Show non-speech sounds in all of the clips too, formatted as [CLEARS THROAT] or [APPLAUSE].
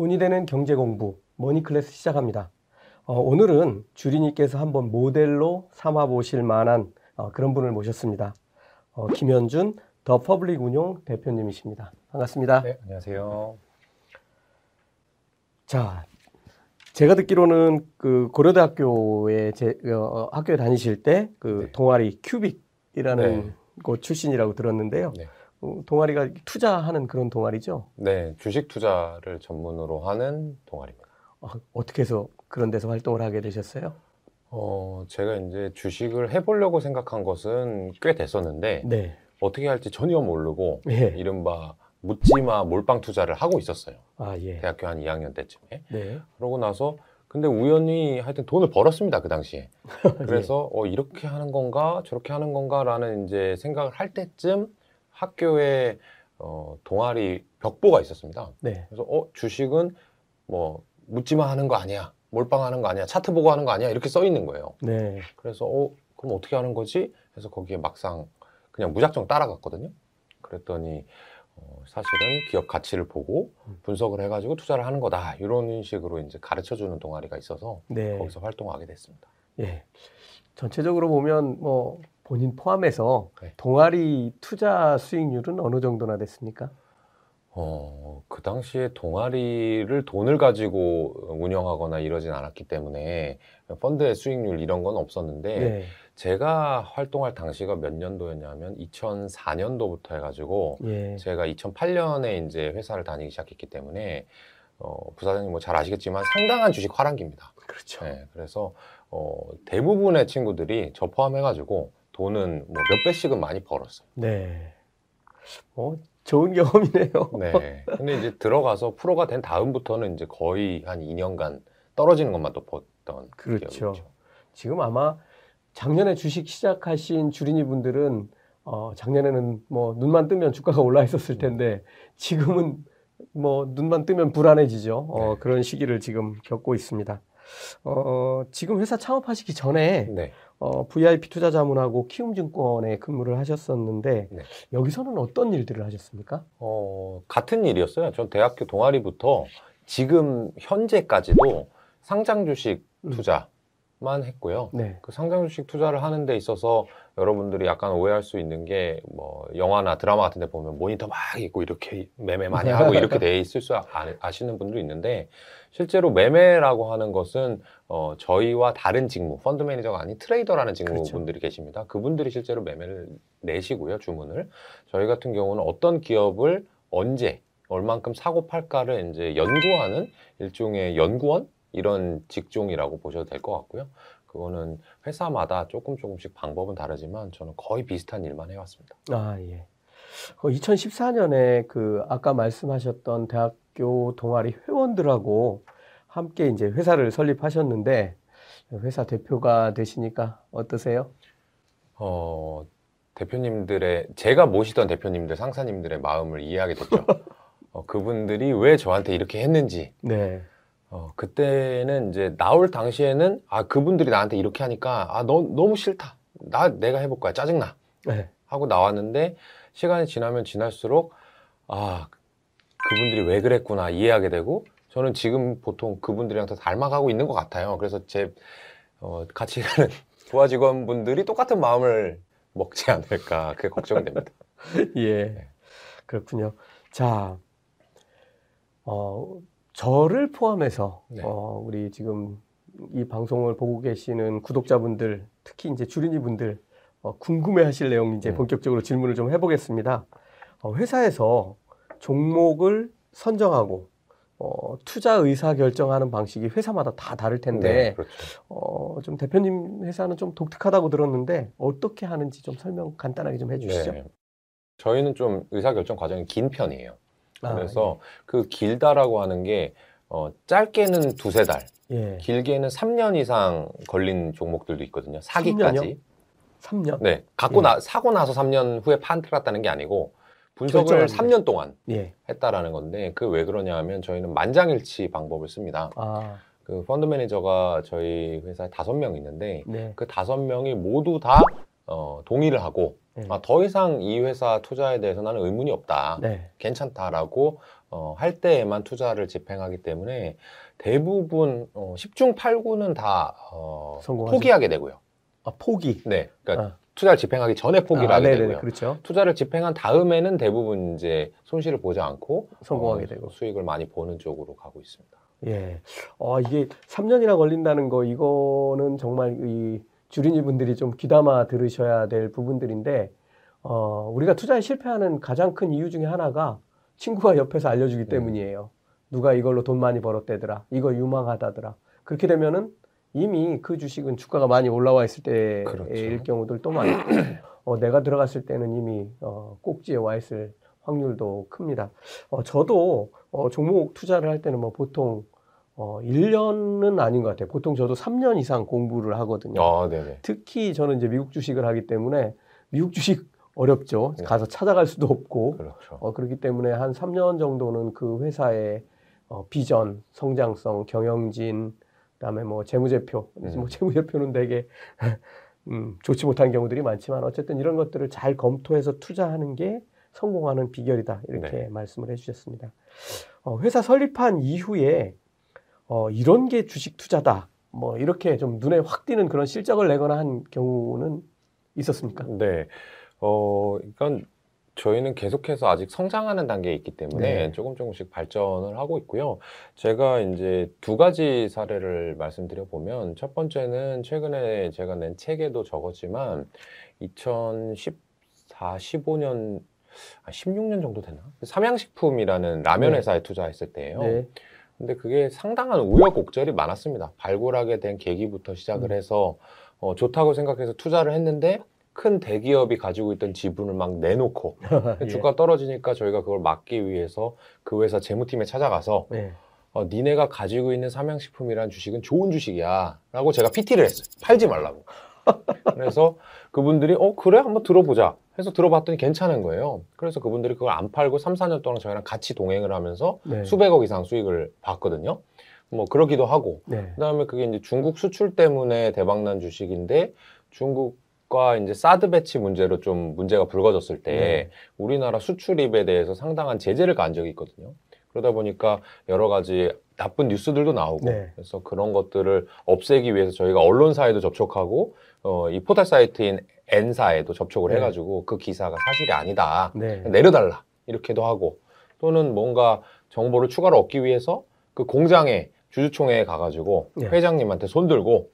돈이 되는 경제 공부 머니 클래스 시작합니다. 어, 오늘은 주리님께서 한번 모델로 삼아 보실 만한 어, 그런 분을 모셨습니다. 어, 김현준 더 퍼블릭 운용 대표님이십니다. 반갑습니다. 네, 안녕하세요. 자, 제가 듣기로는 그 고려대학교에 제 어, 학교에 다니실 때그 네. 동아리 KUVIC이라는 네. 곳 출신이라고 들었는데요. 네. 어, 동아리가 투자하는 그런 동아리죠. 네, 주식 투자를 전문으로 하는 동아리입니다. 어, 어떻게 해서 그런 데서 활동을 하게 되셨어요? 어, 제가 이제 주식을 해보려고 생각한 것은 꽤 됐었는데 네. 어떻게 할지 전혀 모르고 예. 이른바 묻지마 몰빵 투자를 하고 있었어요. 아, 예. 대학교 한 2학년 때쯤에. 네. 그러고 나서 근데 우연히 하여튼 돈을 벌었습니다 그 당시에. [LAUGHS] 그래서 어, 이렇게 하는 건가 저렇게 하는 건가라는 이제 생각을 할 때쯤 학교에 어, 동아리 벽보가 있었습니다. 네. 그래서 어 주식은 뭐 묻지마 하는 거 아니야 몰빵하는 거 아니야 차트 보고 하는 거 아니야 이렇게 써 있는 거예요 네. 그래서 어 그럼 어떻게 하는 거지 해서 거기에 막상 그냥 무작정 따라갔거든요 그랬더니 어, 사실은 기업 가치를 보고 분석을 해가지고 투자를 하는 거다 이런 식으로 이제 가르쳐 주는 동아리가 있어서 네. 거기서 활동하게 됐습니다 예. 전체적으로 보면 뭐 본인 포함해서 네. 동아리 투자 수익률은 어느 정도나 됐습니까? 어, 그 당시에 동아리를 돈을 가지고 운영하거나 이러진 않았기 때문에 펀드의 수익률 이런 건 없었는데 네. 제가 활동할 당시가 몇 년도였냐면 2004년도부터 해가지고 예. 제가 2008년에 이제 회사를 다니기 시작했기 때문에 어, 부사장님 뭐 잘 아시겠지만 상당한 주식 화랑기입니다. 그렇죠. 네, 그래서 어, 대부분의 친구들이 저 포함해가지고 돈은 뭐 몇 배씩은 많이 벌었어요. 네. 어, 좋은 경험이네요. 네. 근데 이제 들어가서 프로가 된 다음부터는 이제 거의 한 2년간 떨어지는 것만 또 봤던 그렇죠. 지금 아마 작년에 주식 시작하신 주린이 분들은 어, 작년에는 뭐 눈만 뜨면 주가가 올라 있었을 텐데 지금은 뭐 눈만 뜨면 불안해지죠. 어, 네. 그런 시기를 지금 겪고 있습니다. 어, 지금 회사 창업하시기 전에 네. 어, VIP 투자 자문하고 키움증권에 근무를 하셨었는데 네. 여기서는 어떤 일들을 하셨습니까? 어, 같은 일이었어요. 전 대학교 동아리부터 지금 현재까지도 상장 주식 음. 투자 만 했고요. 네. 그 상장 주식 투자를 하는 데 있어서 여러분들이 약간 오해할 수 있는 게 뭐 영화나 드라마 같은 데 보면 모니터 막 있고 이렇게 매매 많이 하고 이렇게 돼 있을 수 아, 아시는 분도 있는데 실제로 매매라고 하는 것은 어, 저희와 다른 직무, 펀드 매니저가 아닌 trader라는 직무분들이 계십니다. 그분들이 실제로 매매를 내시고요, 주문을. 저희 같은 경우는 어떤 기업을 언제 얼만큼 사고 팔까를 이제 연구하는 일종의 연구원 이런 직종이라고 보셔도 될 것 같고요. 그거는 회사마다 조금 조금씩 방법은 다르지만 저는 거의 비슷한 일만 해왔습니다. 아, 예. 2014년에 그 아까 말씀하셨던 대학교 동아리 회원들하고 함께 이제 회사를 설립하셨는데 회사 대표가 되시니까 어떠세요? 어, 대표님들의 제가 모시던 대표님들 상사님들의 마음을 이해하게 됐죠. [LAUGHS] 어, 그분들이 왜 저한테 이렇게 했는지 네. 어, 그때는 이제 나올 당시에는 아 그분들이 나한테 이렇게 하니까 아 너, 너무 싫다 나 내가 해볼 거야 짜증나 네. 하고 나왔는데 시간이 지나면 지날수록 아 그분들이 왜 그랬구나 이해하게 되고 저는 지금 보통 그분들이랑 더 닮아가고 있는 것 같아요 그래서 제 어, 같이 일하는 [LAUGHS] 부하 직원분들이 똑같은 마음을 먹지 않을까 그게 걱정이 됩니다 [LAUGHS] 예. 그렇군요. 자, 어, 저를 포함해서 네. 어, 우리 지금 이 방송을 보고 계시는 구독자분들, 특히 이제 주린이 분들 어, 궁금해하실 내용 이제 음. 본격적으로 질문을 좀 해보겠습니다. 어, 회사에서 종목을 선정하고 어, 투자 의사 결정하는 방식이 회사마다 다 다를 텐데 네, 그렇죠. 어, 좀 대표님 회사는 좀 독특하다고 들었는데 어떻게 하는지 좀 설명 간단하게 좀 해주시죠. 네. 저희는 좀 의사 결정 과정이 긴 편이에요 아, 그래서 그 길다라고 하는 게 어, 짧게는 두세 달, 예. 길게는 3년 이상 걸린 종목들도 있거든요. 사기까지. 3년. 네. 갖고 예. 나 사고 나서 3년 후에 팔았다는 게 아니고 분석을 결정하는데. 3년 동안 예. 했다라는 건데 그 왜 그러냐 하면 저희는 만장일치 방법을 씁니다. 아, 그 펀드 매니저가 저희 회사에 다섯 명 있는데 네. 그 다섯 명이 모두 다 어, 동의를 하고 네. 아, 더 이상 이 회사 투자에 대해서 나는 의문이 없다. 네. 괜찮다라고 어, 할 때에만 투자를 집행하기 때문에 대부분 어, 10중 8구는 다 어, 성공하죠. 포기하게 되고요. 아, 포기. 네, 그러니까 아. 투자를 집행하기 전에 포기를 아, 하게 네네네. 되고요. 그렇죠. 투자를 집행한 다음에는 대부분 이제 손실을 보지 않고 성공하게 어, 되고. 수익을 많이 보는 쪽으로 가고 있습니다. 예. 어, 이게 3년이나 걸린다는 거, 이거는 정말 이 주린이 분들이 좀 귀담아 들으셔야 될 부분들인데, 어, 우리가 투자에 실패하는 가장 큰 이유 중에 하나가 친구가 옆에서 알려주기 때문이에요. 누가 이걸로 돈 많이 벌었대더라. 이거 유망하다더라. 그렇게 되면은 이미 그 주식은 주가가 많이 올라와 있을 때일 그렇죠. 경우들도 많고, [CLEARS THROAT] 어, 내가 들어갔을 때는 이미 어, 꼭지에 와 있을 확률도 큽니다. 어, 저도 어, 종목 투자를 할 때는 뭐 보통 어, 1년은 아닌 것 같아요. 보통 저도 3년 이상 공부를 하거든요. 아. 특히 저는 이제 미국 주식을 하기 때문에 미국 주식 [LAUGHS] 어렵죠. 네. 가서 찾아갈 수도 없고 그렇죠. 어, 그렇기 때문에 한 3년 정도는 그 회사의 어, 비전, 성장성, 경영진, 그다음에 뭐 재무제표, 음. 뭐 재무제표는 되게 [LAUGHS] 음, 좋지 못한 경우들이 많지만 어쨌든 이런 것들을 잘 검토해서 투자하는 게 성공하는 비결이다 이렇게 네. 말씀을 해주셨습니다. 어, 회사 설립한 이후에 어, 이런 게 주식 투자다. 뭐 이렇게 좀 눈에 확 띄는 그런 실적을 내거나 한 경우는 있었습니까? 네. 어, 이건 저희는 계속해서 아직 성장하는 단계에 있기 때문에 네. 조금 조금씩 발전을 하고 있고요. 제가 이제 두 가지 사례를 말씀드려 보면 첫 번째는 최근에 제가 낸 책에도 적었지만 2014, 15년, 16년 정도 되나? 삼양식품이라는 라면 네. 회사에 투자했을 때예요. 네. 근데 그게 상당한 우여곡절이 많았습니다. 발굴하게 된 계기부터 시작을 음. 해서 어, 좋다고 생각해서 투자를 했는데 큰 대기업이 가지고 있던 지분을 막 내놓고 [LAUGHS] 예. 주가 떨어지니까 저희가 그걸 막기 위해서 그 회사 재무팀에 찾아가서 네. 어, 니네가 가지고 있는 삼양식품이라는 주식은 좋은 주식이야 라고 제가 PT를 했어요. 팔지 말라고. [LAUGHS] 그래서 그분들이 어 그래 한번 들어보자 해서 들어봤더니 괜찮은 거예요. 그래서 그분들이 그걸 안 팔고 3, 4년 동안 저희랑 같이 동행을 하면서 네. 수백억 이상 수익을 봤거든요. 뭐 그러기도 하고 네. 그다음에 그게 이제 중국 수출 때문에 대박난 주식인데 중국과 이제 사드 배치 문제로 좀 문제가 불거졌을 때 네. 우리나라 수출입에 대해서 상당한 제재를 가한 적이 있거든요. 그러다 보니까 여러 가지 나쁜 뉴스들도 나오고 네. 그래서 그런 것들을 없애기 위해서 저희가 언론사에도 접촉하고 어, 이 포털 사이트인 N사에도 접촉을 네. 해가지고 그 기사가 사실이 아니다. 네. 내려달라 이렇게도 하고 또는 뭔가 정보를 추가로 얻기 위해서 그 공장에 주주총회에 가가지고 네. 회장님한테 손들고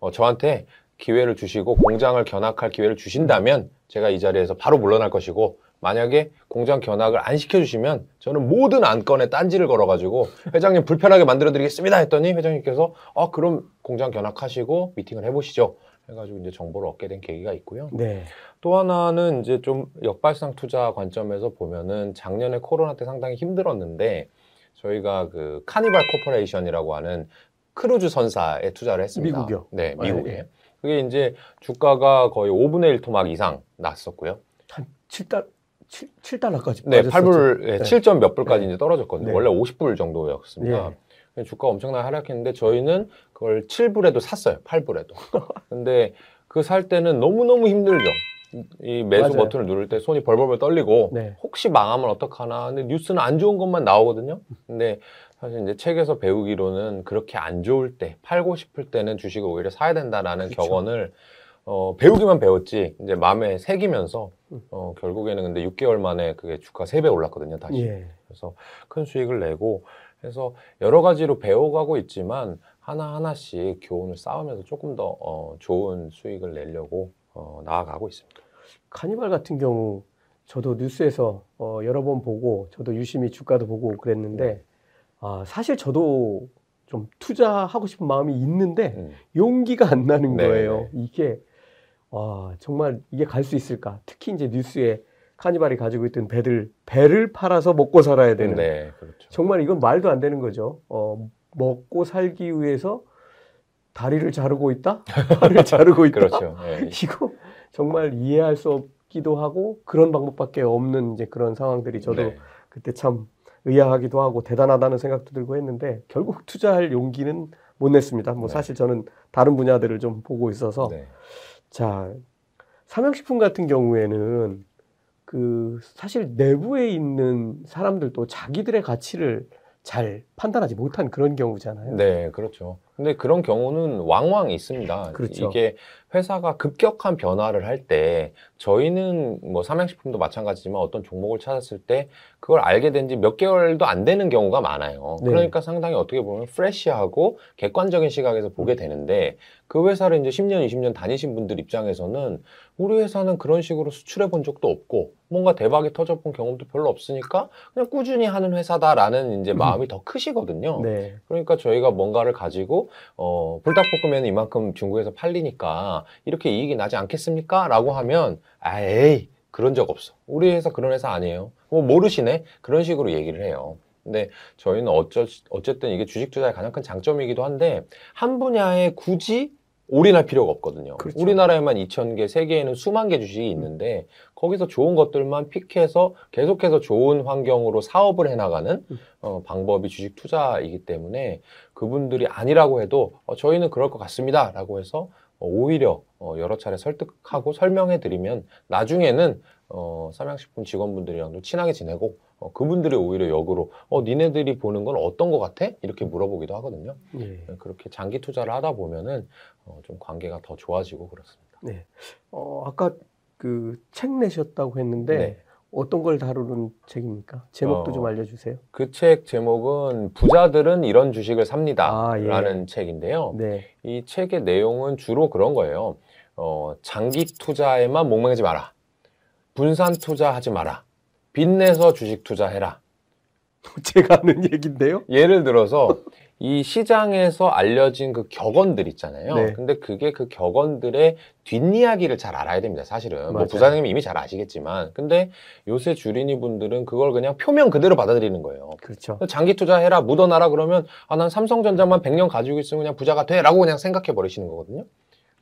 어, 저한테 기회를 주시고 공장을 견학할 기회를 주신다면 제가 이 자리에서 바로 물러날 것이고 만약에 공장 견학을 안 시켜주시면 저는 모든 안건에 딴지를 걸어가지고 회장님 불편하게 만들어드리겠습니다 했더니 회장님께서 아 그럼 공장 견학하시고 미팅을 해보시죠 해가지고 이제 정보를 얻게 된 계기가 있고요. 네. 또 하나는 이제 좀 역발상 투자 관점에서 보면은 작년에 코로나 때 상당히 힘들었는데 저희가 그 카니발 코퍼레이션이라고 하는 크루즈 선사에 투자를 했습니다. 미국이요? 네, 아, 미국에. 예. 그게 이제 주가가 거의 5분의 1 토막 이상 났었고요. 한 7달 7, 7달러까지 네, 빠졌었죠. 8불, 네, 네. 7점 몇 불까지 네. 이제 떨어졌거든요. 네. 원래 50불 정도였습니다. 예. 주가가 엄청나게 하락했는데 저희는 그걸 7불에도 샀어요. 8불에도. [LAUGHS] 근데 그 살 때는 너무너무 힘들죠. 이 매수 맞아요. 버튼을 누를 때 손이 벌벌벌 떨리고 네. 혹시 망하면 어떡하나. 근데 뉴스는 안 좋은 것만 나오거든요. 근데 사실 이제 책에서 배우기로는 그렇게 안 좋을 때, 팔고 싶을 때는 주식을 오히려 사야 된다라는 그렇죠. 격언을 어, 배우기만 배웠지 이제 마음에 새기면서 음. 어, 결국에는 근데 6개월 만에 그게 주가 3배 올랐거든요. 다시. 예. 그래서 큰 수익을 내고 해서 여러 가지로 배워가고 있지만 하나하나씩 교훈을 쌓으면서 조금 더 어, 좋은 수익을 내려고 어, 나아가고 있습니다. 카니발 같은 경우 저도 뉴스에서 어, 여러 번 보고 저도 유심히 주가도 보고 그랬는데 네. 아, 사실 저도 좀 투자하고 싶은 마음이 있는데 음. 용기가 안 나는 네, 거예요. 네. 이게 와, 정말 이게 갈 수 있을까? 특히 이제 뉴스에 카니발이 가지고 있던 배들 배를 팔아서 먹고 살아야 되는 네, 그렇죠. 정말 이건 말도 안 되는 거죠. 어, 먹고 살기 위해서 다리를 자르고 있다? [LAUGHS] 팔을 자르고 있다? 그렇죠. 네. 이거 정말 이해할 수 없기도 하고 그런 방법밖에 없는 이제 그런 상황들이 저도 네. 그때 참 의아하기도 하고 대단하다는 생각도 들고 했는데 결국 투자할 용기는 못 냈습니다. 뭐 네. 사실 저는 다른 분야들을 좀 보고 있어서 네. 자 삼양식품 같은 경우에는 그 사실 내부에 있는 사람들도 자기들의 가치를 잘 판단하지 못한 그런 경우잖아요. 네, 그렇죠. 근데 그런 경우는 왕왕 있습니다. 그렇죠. 이게 회사가 급격한 변화를 할 때 저희는 뭐 삼양식품도 마찬가지지만 어떤 종목을 찾았을 때 그걸 알게 된 지 몇 개월도 안 되는 경우가 많아요. 네. 그러니까 상당히 어떻게 보면 프레시하고 객관적인 시각에서 보게 되는데 그 회사를 이제 10년, 20년 다니신 분들 입장에서는 우리 회사는 그런 식으로 수출해 본 적도 없고 뭔가 대박이 터져 본 경험도 별로 없으니까 그냥 꾸준히 하는 회사다라는 이제 마음이 더 크시거든요. 네. 그러니까 저희가 뭔가를 가지고 어, 불닭볶음면 이만큼 중국에서 팔리니까 이렇게 이익이 나지 않겠습니까? 라고 하면 아, 에이 그런 적 없어. 우리 회사 그런 회사 아니에요. 뭐 모르시네? 그런 식으로 얘기를 해요. 근데 저희는 어쩌, 어쨌든 이게 주식 투자의 가장 큰 장점이기도 한데 한 분야에 굳이 올인할 필요가 없거든요. 그렇죠. 우리나라에만 2,000개, 세계에는 수만 개 주식이 있는데 거기서 좋은 것들만 픽해서 계속해서 좋은 환경으로 사업을 해나가는 음. 어, 방법이 주식 투자이기 때문에 그분들이 아니라고 해도 어, 저희는 그럴 것 같습니다. 라고 해서 어, 오히려 어, 여러 차례 설득하고 설명해 드리면 나중에는 어, 삼양식품 직원분들이랑도 친하게 지내고 어, 그분들이 오히려 역으로 어, 니네들이 보는 건 어떤 것 같아? 이렇게 물어보기도 하거든요. 예. 그렇게 장기 투자를 하다 보면은 어, 좀 관계가 더 좋아지고 그렇습니다. 네. 어, 아까 그 책 내셨다고 했는데 네. 어떤 걸 다루는 책입니까? 제목도 어, 좀 알려주세요. 그 책 제목은 부자들은 이런 주식을 삽니다. 아, 예. 라는 책인데요. 네. 이 책의 내용은 주로 그런 거예요. 어, 장기 투자에만 목매지 마라. 분산 투자하지 마라. 빚내서 주식 투자해라. [LAUGHS] 제가 하는 얘기인데요. 예를 들어서 이 시장에서 알려진 그 격언들 있잖아요. 네. 근데 그게 그 격언들의 뒷이야기를 잘 알아야 됩니다. 사실은 뭐 맞아요. 부사장님이 이미 잘 아시겠지만, 근데 요새 주린이 분들은 그걸 그냥 표면 그대로 받아들이는 거예요. 그렇죠. 장기 투자해라, 묻어놔라 그러면 아 난 삼성전자만 100년 가지고 있으면 그냥 부자가 돼라고 그냥 생각해 버리시는 거거든요.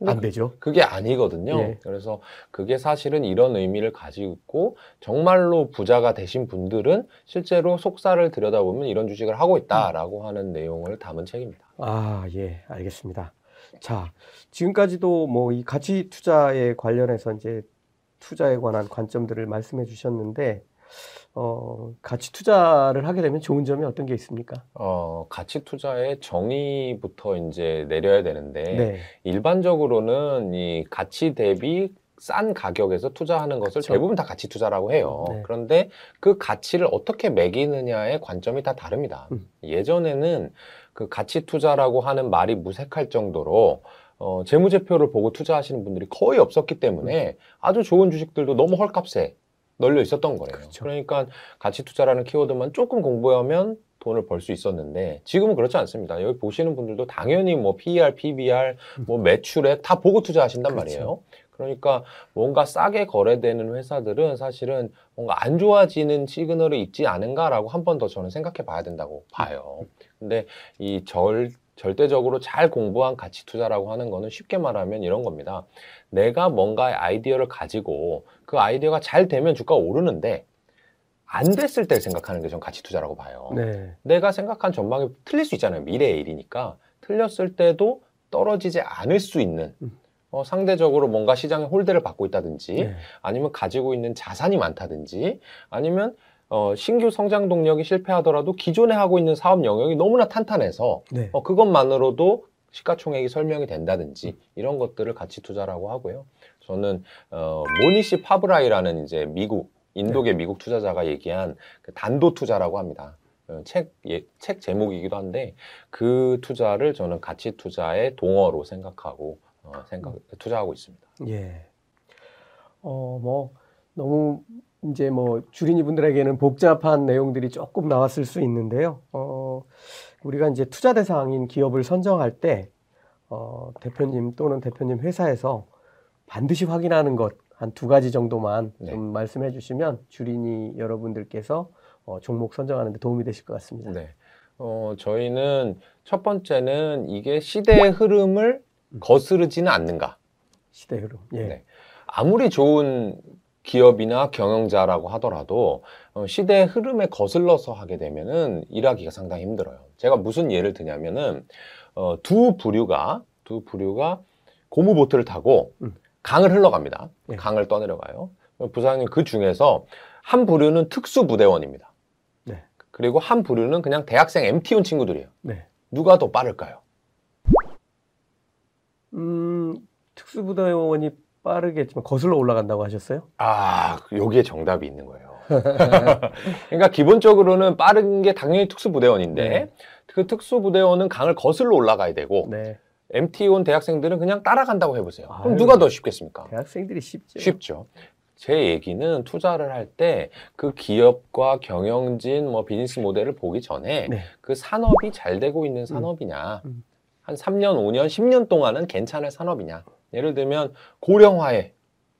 안 되죠. 그게 아니거든요. 예. 그래서 그게 사실은 이런 의미를 가지고 있고 정말로 부자가 되신 분들은 실제로 속사를 들여다보면 이런 주식을 하고 있다라고 하는 내용을 담은 책입니다. 아, 예, 알겠습니다. 자, 지금까지도 뭐 이 가치 투자에 관련해서 이제 투자에 관한 관점들을 말씀해 주셨는데, 어, 가치 투자를 하게 되면 좋은 점이 어떤 게 있습니까? 어, 가치 투자의 정의부터 이제 내려야 되는데 네. 일반적으로는 이 가치 대비 싼 가격에서 투자하는 것을 그쵸. 대부분 다 가치 투자라고 해요. 네. 그런데 그 가치를 어떻게 매기느냐의 관점이 다 다릅니다. 음. 예전에는 그 가치 투자라고 하는 말이 무색할 정도로 어, 재무제표를 보고 투자하시는 분들이 거의 없었기 때문에 아주 좋은 주식들도 너무 헐값에 널려 있었던 거예요. 그렇죠. 그러니까 가치 투자라는 키워드만 조금 공부하면 돈을 벌 수 있었는데 지금은 그렇지 않습니다. 여기 보시는 분들도 당연히 뭐 PER, PBR, 뭐 매출액 다 보고 투자하신단 그렇죠. 말이에요. 그러니까 뭔가 싸게 거래되는 회사들은 사실은 뭔가 안 좋아지는 시그널이 있지 않은가라고 한 번 더 저는 생각해 봐야 된다고 봐요. 근데 이 절, 절대적으로 잘 공부한 가치 투자라고 하는 거는 쉽게 말하면 이런 겁니다. 내가 뭔가의 아이디어를 가지고 그 아이디어가 잘 되면 주가가 오르는데 안 됐을 때 생각하는 게 전 가치 투자라고 봐요. 네. 내가 생각한 전망이 틀릴 수 있잖아요. 미래의 일이니까. 틀렸을 때도 떨어지지 않을 수 있는 음. 어, 상대적으로 뭔가 시장에 홀대를 받고 있다든지 네. 아니면 가지고 있는 자산이 많다든지 아니면 어, 신규 성장 동력이 실패하더라도 기존에 하고 있는 사업 영역이 너무나 탄탄해서 네. 어, 그것만으로도 시가총액이 설명이 된다든지 이런 것들을 가치 투자라고 하고요. 저는 어, 모니시 파브라이라는 이제 미국 인도계 미국 투자자가 얘기한 그 단도 투자라고 합니다. 어, 책, 예, 책 제목이기도 한데 그 투자를 저는 가치 투자의 동어로 생각하고 어, 생각 투자하고 있습니다. 예. 어, 뭐, 너무 이제 뭐 주린이 분들에게는 복잡한 내용들이 조금 나왔을 수 있는데요. 어, 우리가 이제 투자 대상인 기업을 선정할 때, 어, 대표님 또는 대표님 회사에서 반드시 확인하는 것 한 두 가지 정도만 네. 좀 말씀해 주시면 주린이 여러분들께서 어, 종목 선정하는 데 도움이 되실 것 같습니다. 네. 어, 저희는 첫 번째는 이게 시대의 흐름을 거스르지는 않는가. 시대 흐름. 예. 네. 아무리 좋은 기업이나 경영자라고 하더라도 어, 시대의 흐름에 거슬러서 하게 되면은 일하기가 상당히 힘들어요. 제가 무슨 예를 드냐면은 어, 두 부류가 두 부류가 고무 보트를 타고 음. 강을 흘러갑니다. 네. 강을 떠내려가요. 부사장님 그 중에서 한 부류는 특수 부대원입니다. 네. 그리고 한 부류는 그냥 대학생 MT 온 친구들이에요. 네. 누가 더 빠를까요? 음, 특수부대원이 빠르겠지만 거슬러 올라간다고 하셨어요? 아, 여기에 정답이 있는 거예요. [LAUGHS] 그러니까 기본적으로는 빠른 게 당연히 특수부대원인데 네. 그 특수부대원은 강을 거슬러 올라가야 되고 네. MT 온 대학생들은 그냥 따라간다고 해보세요. 그럼 아유. 누가 더 쉽겠습니까? 대학생들이 쉽죠. 쉽죠. 제 얘기는 투자를 할 때 그 기업과 경영진 뭐 비즈니스 모델을 보기 전에 네. 그 산업이 잘 되고 있는 산업이냐 음. 한 3년, 5년, 10년 동안은 괜찮을 산업이냐 예를 들면 고령화에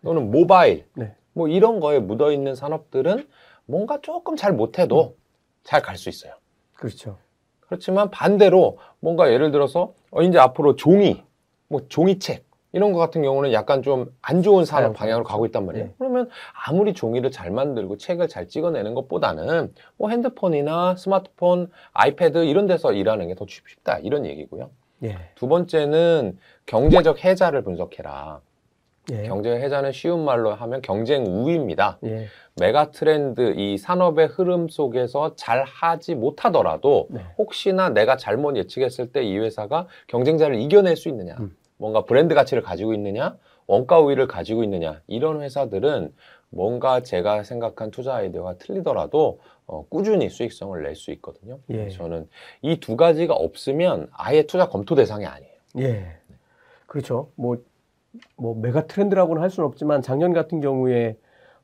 또는 모바일 네. 뭐 이런 거에 묻어 있는 산업들은 뭔가 조금 잘 못해도 잘갈 수 있어요. 그렇죠. 그렇지만 반대로 뭔가 예를 들어서 어, 이제 앞으로 종이, 뭐 종이책 이런 거 같은 경우는 약간 좀 안 좋은 산업 사양 방향으로. 가고 있단 말이에요. 네. 그러면 아무리 종이를 잘 만들고 책을 잘 찍어내는 것보다는 뭐 핸드폰이나 스마트폰, 아이패드 이런 데서 일하는 게 더 쉽다 이런 얘기고요. 예. 두 번째는 경제적 해자를 분석해라. 예. 경제 해자는 쉬운 말로 하면 경쟁 우위입니다. 예. 메가 트렌드 이 산업의 흐름 속에서 잘 하지 못하더라도 네. 혹시나 내가 잘못 예측했을 때 이 회사가 경쟁자를 이겨낼 수 있느냐, 음. 뭔가 브랜드 가치를 가지고 있느냐, 원가 우위를 가지고 있느냐 이런 회사들은 뭔가 제가 생각한 투자 아이디어가 틀리더라도 어, 꾸준히 수익성을 낼 수 있거든요. 예. 저는 이 두 가지가 없으면 아예 투자 검토 대상이 아니에요. 예. 그렇죠. 뭐, 뭐, mega trend라고는 할 수는 없지만 작년 같은 경우에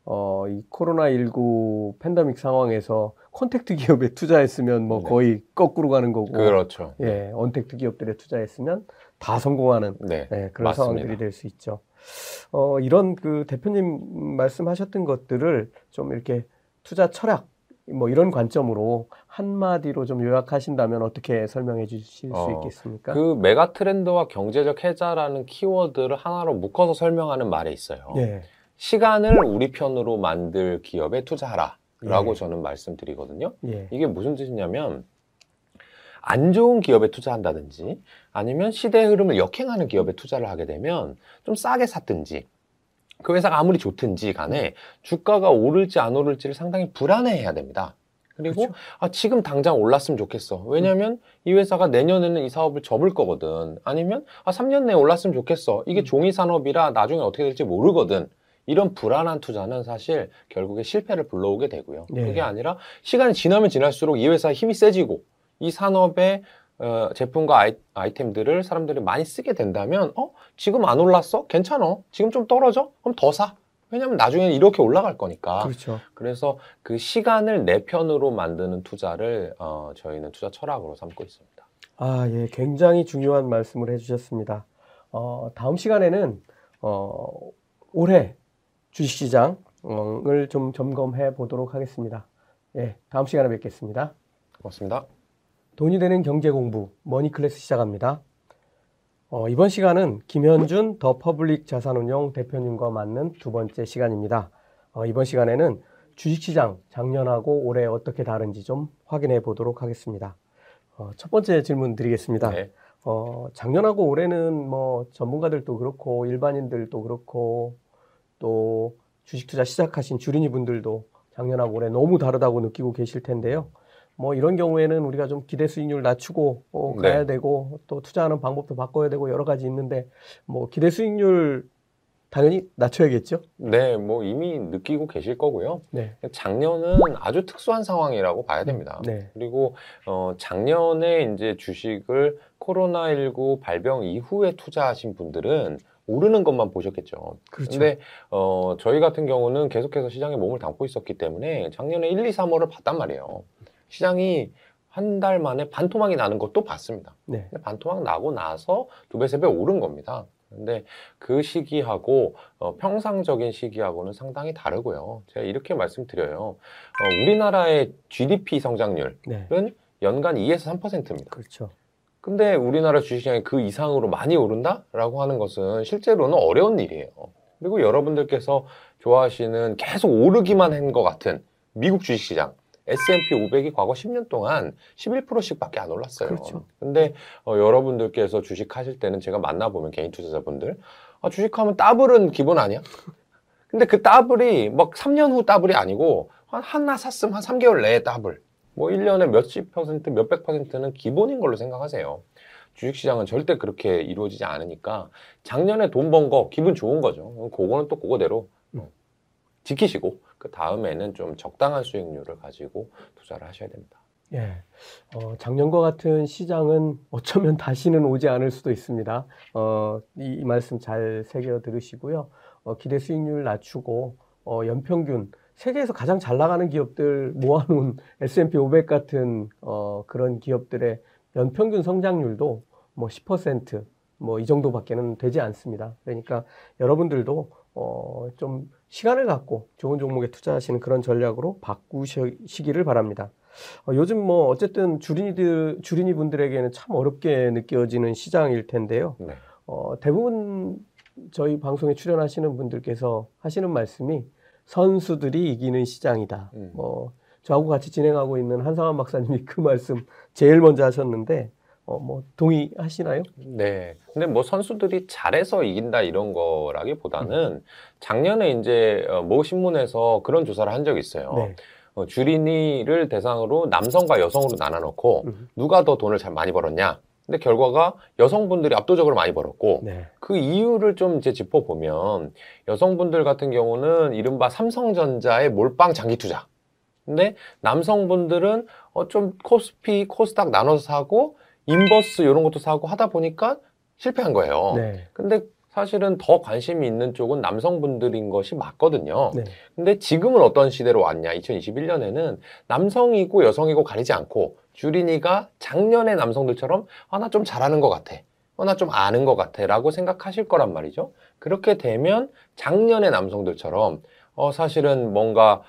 어, 이 코로나19 팬데믹 상황에서 contact 기업에 [LAUGHS] 투자했으면 뭐 네. 거의 거꾸로 가는 거고. 그렇죠. 예. 언택트 기업들에 투자했으면 다 성공하는 네. 예, 그런 맞습니다. 상황들이 될 수 있죠. 어, 이런 그 대표님 말씀하셨던 것들을 좀 이렇게 투자 철학 뭐 이런 관점으로 한마디로 좀 요약하신다면 어떻게 설명해 주실 수 어, 있겠습니까? 그 메가 트렌드와 경제적 해자라는 키워드를 하나로 묶어서 설명하는 말에 있어요. 예. 시간을 우리 편으로 만들 기업에 투자하라. 라고 예. 저는 말씀드리거든요. 예. 이게 무슨 뜻이냐면, 안 좋은 기업에 투자한다든지, 아니면 시대의 흐름을 역행하는 기업에 투자를 하게 되면, 좀 싸게 샀든지, 그 회사가 아무리 좋든지 간에 주가가 오를지 안 오를지를 상당히 불안해 해야 됩니다. 그리고 그렇죠. 아, 지금 당장 올랐으면 좋겠어. 왜냐면 이 회사가 내년에는 이 사업을 접을 거거든. 아니면 아, 3년 내에 올랐으면 좋겠어. 이게 음. 종이 산업이라 나중에 어떻게 될지 모르거든. 이런 불안한 투자는 사실 결국에 실패를 불러오게 되고요. 네. 그게 아니라 시간이 지나면 지날수록 이 회사의 힘이 세지고 이 산업의 어, 제품과 아이, 아이템들을 사람들이 많이 쓰게 된다면 어 지금 안 올랐어 괜찮어 지금 좀 떨어져 그럼 더 사 왜냐면 나중에 이렇게 올라갈 거니까 그렇죠. 그래서 그 시간을 내 편으로 만드는 투자를 어, 저희는 투자 철학으로 삼고 있습니다. 아, 예. 굉장히 중요한 말씀을 해주셨습니다. 어, 다음 시간에는, 어, 올해 주식시장을 좀 점검해 보도록 하겠습니다. 예. 다음 시간에 뵙겠습니다. 고맙습니다. 돈이 되는 경제 공부 머니 클래스 시작합니다. 어, 이번 시간은 김현준 더 퍼블릭 자산운용 대표님과 함께하는 두 번째 시간입니다. 어, 이번 시간에는 주식시장 작년하고 올해 어떻게 다른지 좀 확인해 보도록 하겠습니다. 어, 첫 번째 질문 드리겠습니다. 네. 어, 작년하고 올해는 뭐 전문가들도 그렇고 일반인들도 그렇고 또 주식 투자 시작하신 주린이 분들도 작년하고 올해 너무 다르다고 느끼고 계실 텐데요. 뭐 이런 경우에는 우리가 좀 기대 수익률 낮추고 어, 네. 가야 되고 또 투자하는 방법도 바꿔야 되고 여러 가지 있는데 뭐 기대 수익률 당연히 낮춰야겠죠. 네, 뭐 이미 느끼고 계실 거고요. 네. 작년은 아주 특수한 상황이라고 봐야 됩니다. 네. 그리고 어, 작년에 이제 주식을 코로나19 발병 이후에 투자하신 분들은 오르는 것만 보셨겠죠. 그렇죠. 근데 어, 저희 같은 경우는 계속해서 시장에 몸을 담고 있었기 때문에 작년에 1, 2, 3월을 봤단 말이에요. 시장이 한 달 만에 반토막이 나는 것도 봤습니다. 네. 반토막 나고 나서 두 배, 세 배 오른 겁니다. 근데 그 시기하고 어, 평상적인 시기하고는 상당히 다르고요. 제가 이렇게 말씀드려요. 어, 우리나라의 GDP 성장률은 네. 연간 2에서 3%입니다. 그렇죠. 근데 우리나라 주식시장이 그 이상으로 많이 오른다라고 하는 것은 실제로는 어려운 일이에요. 그리고 여러분들께서 좋아하시는 계속 오르기만 한 것 같은 미국 주식시장 S&P 500이 과거 10년 동안 11%씩밖에 안 올랐어요. 그렇죠. 근데 어, 여러분들께서 주식 하실 때는 제가 만나보면 개인 투자자분들 아, 주식하면 더블은 기본 아니야? [LAUGHS] 근데 그 더블이 막 3년 후 더블이 아니고 한 하나 샀으면 한 3개월 내에 더블. 뭐 1년에 몇십 퍼센트, 몇백 퍼센트는 기본인 걸로 생각하세요. 주식시장은 절대 그렇게 이루어지지 않으니까 작년에 돈 번 거 기분 좋은 거죠. 그거는 또 그거대로 어, 지키시고 그 다음에는 좀 적당한 수익률을 가지고 투자를 하셔야 됩니다. 예. 어, 작년과 같은 시장은 어쩌면 다시는 오지 않을 수도 있습니다. 어, 이, 이 말씀 잘 새겨 들으시고요. 어, 기대 수익률 낮추고 어, 연평균 세계에서 가장 잘 나가는 기업들 모아놓은 S&P 500 같은 어, 그런 기업들의 연평균 성장률도 뭐 10%뭐 이 정도밖에는 되지 않습니다. 그러니까 여러분들도 어, 좀 시간을 갖고 좋은 종목에 투자하시는 그런 전략으로 바꾸시기를 바랍니다. 어, 요즘 뭐 어쨌든 주린이들 주린이 분들에게는 참 어렵게 느껴지는 시장일 텐데요. 네. 어, 대부분 저희 방송에 출연하시는 분들께서 하시는 말씀이 선수들이 이기는 시장이다. 음. 뭐 저하고 같이 진행하고 있는 한상환 박사님이 그 말씀 제일 먼저 하셨는데 어, 뭐 동의하시나요? 네. 근데 뭐 선수들이 잘해서 이긴다 이런 거라기보다는 작년에 이제 어, 모 신문에서 그런 조사를 한 적이 있어요. 네. 어, 주린이를 대상으로 남성과 여성으로 나눠놓고 음. 누가 더 돈을 잘 많이 벌었냐. 근데 결과가 여성분들이 압도적으로 많이 벌었고 네. 그 이유를 좀 이제 짚어보면 여성분들 같은 경우는 이른바 삼성전자의 몰빵 장기 투자. 근데 남성분들은 어 좀 코스피, 코스닥 나눠서 사고 인버스 이런 것도 사고 하다 보니까 실패한 거예요. 네. 근데 사실은 더 관심이 있는 쪽은 남성분들인 것이 맞거든요. 네. 근데 지금은 어떤 시대로 왔냐? 2021년에는 남성이고 여성이고 가리지 않고 주린이가 작년의 남성들처럼 아, 나 좀 잘하는 것 같아. 어, 나 좀 아는 것 같아. 라고 생각하실 거란 말이죠. 그렇게 되면 작년의 남성들처럼 어, 사실은 뭔가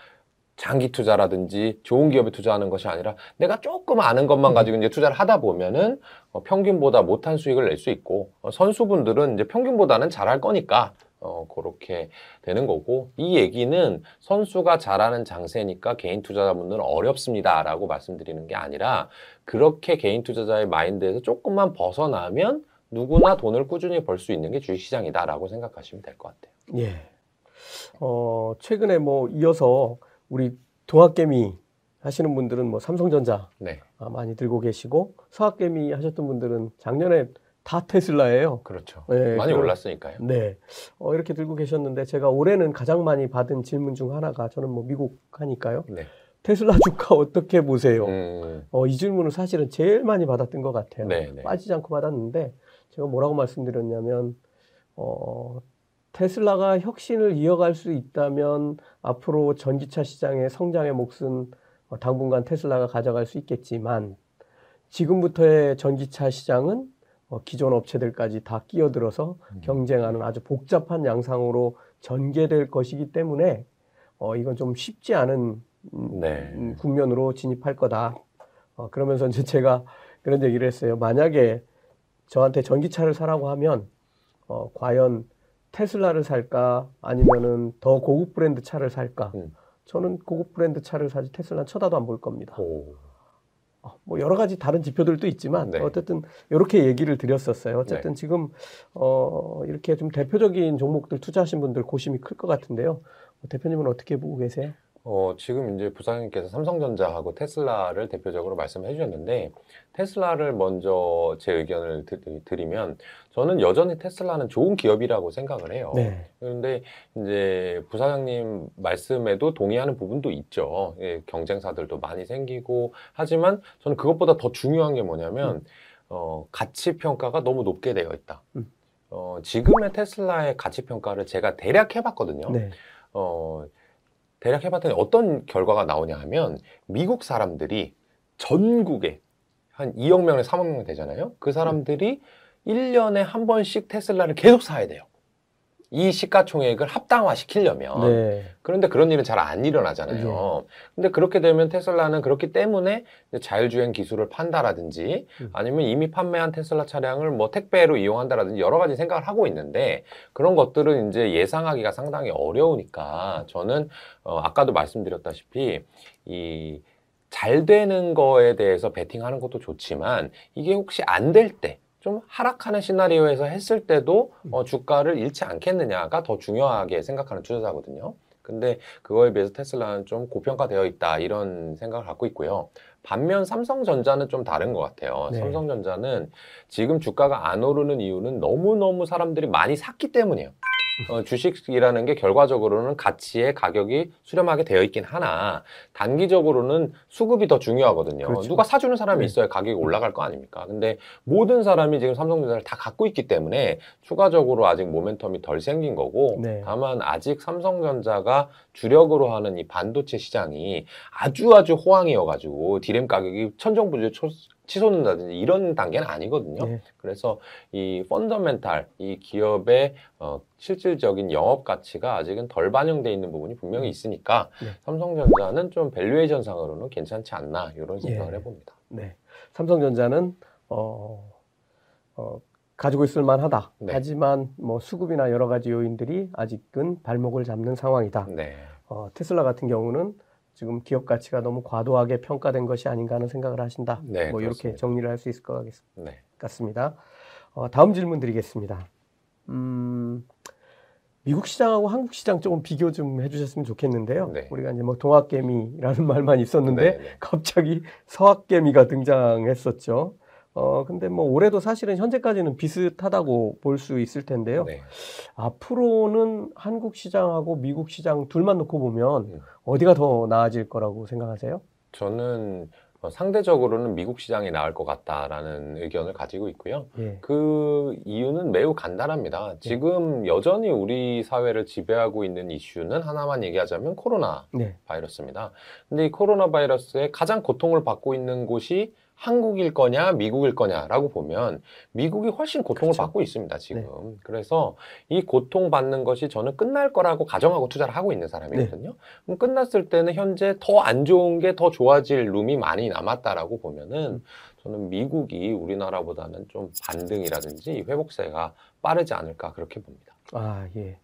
장기 투자라든지 좋은 기업에 투자하는 것이 아니라 내가 조금 아는 것만 가지고 이제 투자를 하다 보면은 어, 평균보다 못한 수익을 낼 수 있고 어, 선수분들은 이제 평균보다는 잘할 거니까 어, 그렇게 되는 거고 이 얘기는 선수가 잘하는 장세니까 개인 투자자분들은 어렵습니다라고 말씀드리는 게 아니라 그렇게 개인 투자자의 마인드에서 조금만 벗어나면 누구나 돈을 꾸준히 벌 수 있는 게 주식시장이다라고 생각하시면 될 것 같아요. 예. 어, 최근에 뭐 이어서 우리 동학개미 하시는 분들은 뭐 삼성전자 네, 아, 많이 들고 계시고 서학개미 하셨던 분들은 작년에 다 테슬라예요. 그렇죠. 네, 많이 그럼- 올랐으니까요. 네. 어, 이렇게 들고 계셨는데 제가 올해는 가장 많이 받은 질문 중 하나가 저는 뭐 미국 하니까요. 네. 테슬라 주가 어떻게 보세요? 음, 어, 이 질문을 사실은 제일 많이 받았던 것 같아요. 네, 네. 빠지지 않고 받았는데 제가 뭐라고 말씀드렸냐면 어, 테슬라가 혁신을 이어갈 수 있다면 앞으로 전기차 시장의 성장의 몫은 어, 당분간 테슬라가 가져갈 수 있겠지만 지금부터의 전기차 시장은 어, 기존 업체들까지 다 끼어들어서 음. 경쟁하는 아주 복잡한 양상으로 전개될 것이기 때문에 어, 이건 좀 쉽지 않은 음, 네. 음, 국면으로 진입할 거다. 어, 그러면서 이제 제가 그런 얘기를 했어요. 만약에 저한테 전기차를 사라고 하면 어, 과연 테슬라를 살까 아니면은 더 고급 브랜드 차를 살까? 음. 저는 고급 브랜드 차를 사지 테슬라는 쳐다도 안 볼 겁니다. 오, 어, 뭐 여러 가지 다른 지표들도 있지만 네. 어쨌든 이렇게 얘기를 드렸었어요. 어쨌든 지금 어, 이렇게 좀 대표적인 종목들 투자하신 분들 고심이 클 것 같은데요. 어, 대표님은 어떻게 보고 계세요? 어, 지금 이제 부장님께서 삼성전자하고 테슬라를 대표적으로 말씀해 주셨는데, 테슬라를 먼저 제 의견을 드, 드리면, 저는 여전히 테슬라는 좋은 기업이라고 생각을 해요. 네. 그런데 이제 부사장님 말씀에도 동의하는 부분도 있죠. 예, 경쟁사들도 많이 생기고, 하지만 저는 그것보다 더 중요한 게 뭐냐면, 어, 가치 평가가 너무 높게 되어 있다. 음. 어, 지금의 테슬라의 가치 평가를 제가 대략 해봤거든요. 네. 어, 대략 해봤더니 어떤 결과가 나오냐 하면 미국 사람들이 전국에 한 2억 명에 3억 명 되잖아요. 그 사람들이 1년에 한 번씩 테슬라를 계속 사야 돼요. 이 시가총액을 합당화 시키려면. 네. 그런데 그런 일은 잘 안 일어나잖아요. 근데 그렇게 되면 테슬라는 그렇기 때문에 자율주행 기술을 판다라든지 음. 아니면 이미 판매한 테슬라 차량을 뭐 택배로 이용한다라든지 여러 가지 생각을 하고 있는데 그런 것들은 이제 예상하기가 상당히 어려우니까 저는 어, 아까도 말씀드렸다시피 이 잘 되는 거에 대해서 베팅하는 것도 좋지만 이게 혹시 안 될 때 좀 하락하는 시나리오에서 했을 때도 어, 주가를 잃지 않겠느냐가 더 중요하게 생각하는 투자자거든요. 근데 그거에 비해서 테슬라는 좀 고평가되어 있다 이런 생각을 갖고 있고요. 반면 삼성전자는 좀 다른 것 같아요. 네. 삼성전자는 지금 주가가 안 오르는 이유는 너무너무 사람들이 많이 샀기 때문이에요. 어, 주식이라는 게 결과적으로는 가치의 가격이 수렴하게 되어 있긴 하나 단기적으로는 수급이 더 중요하거든요. 그렇죠. 누가 사주는 사람이 네. 있어야 가격이 올라갈 거 아닙니까? 근데 모든 사람이 지금 삼성전자를 다 갖고 있기 때문에 추가적으로 아직 모멘텀이 덜 생긴 거고 네. 다만 아직 삼성전자가 주력으로 하는 이 반도체 시장이 아주 아주 호황이어가지고 디램 가격이 천정부지 치솟는다든지 이런 단계는 아니거든요. 네. 그래서 이 fundamental, 이 기업의 어, 실질적인 영업 가치가 아직은 덜 반영돼 있는 부분이 분명히 있으니까 네. 삼성전자는 좀 valuation 상으로는 괜찮지 않나 이런 생각을 예. 해봅니다. 네. 삼성전자는 어, 어, 가지고 있을 만하다. 네. 하지만 뭐 수급이나 여러 가지 요인들이 아직은 발목을 잡는 상황이다. 네, 어, 테슬라 같은 경우는 지금 기업 가치가 너무 과도하게 평가된 것이 아닌가 하는 생각을 하신다. 네, 뭐 이렇게 그렇습니다. 정리를 할 수 있을 것 같- 네, 같습니다. 어, 다음 질문 드리겠습니다. 음, 미국 시장하고 한국 시장 조금 비교 좀 해주셨으면 좋겠는데요. 네. 우리가 이제 뭐 동학개미라는 [LAUGHS] 말만 있었는데 네, 네. 갑자기 서학개미가 등장했었죠. 어, 근데 뭐 올해도 사실은 현재까지는 비슷하다고 볼 수 있을 텐데요. 네. 앞으로는 한국 시장하고 미국 시장 둘만 놓고 보면 음. 어디가 더 나아질 거라고 생각하세요? 저는 어, 상대적으로는 미국 시장이 나을 것 같다라는 의견을 가지고 있고요. 예. 그 이유는 매우 간단합니다. 지금 여전히 우리 사회를 지배하고 있는 이슈는 하나만 얘기하자면 코로나 네. 바이러스입니다. 근데 이 코로나 바이러스에 가장 고통을 받고 있는 곳이 한국일 거냐, 미국일 거냐라고 보면 미국이 훨씬 고통을 그렇죠. 받고 있습니다, 지금. 그래서 이 고통 받는 것이 저는 끝날 거라고 가정하고 투자를 하고 있는 사람이거든요. 네. 그럼 끝났을 때는 현재 더 안 좋은 게 더 좋아질 룸이 많이 남았다라고 보면은 저는 미국이 우리나라보다는 좀 반등이라든지 회복세가 빠르지 않을까 그렇게 봅니다. 아, 예.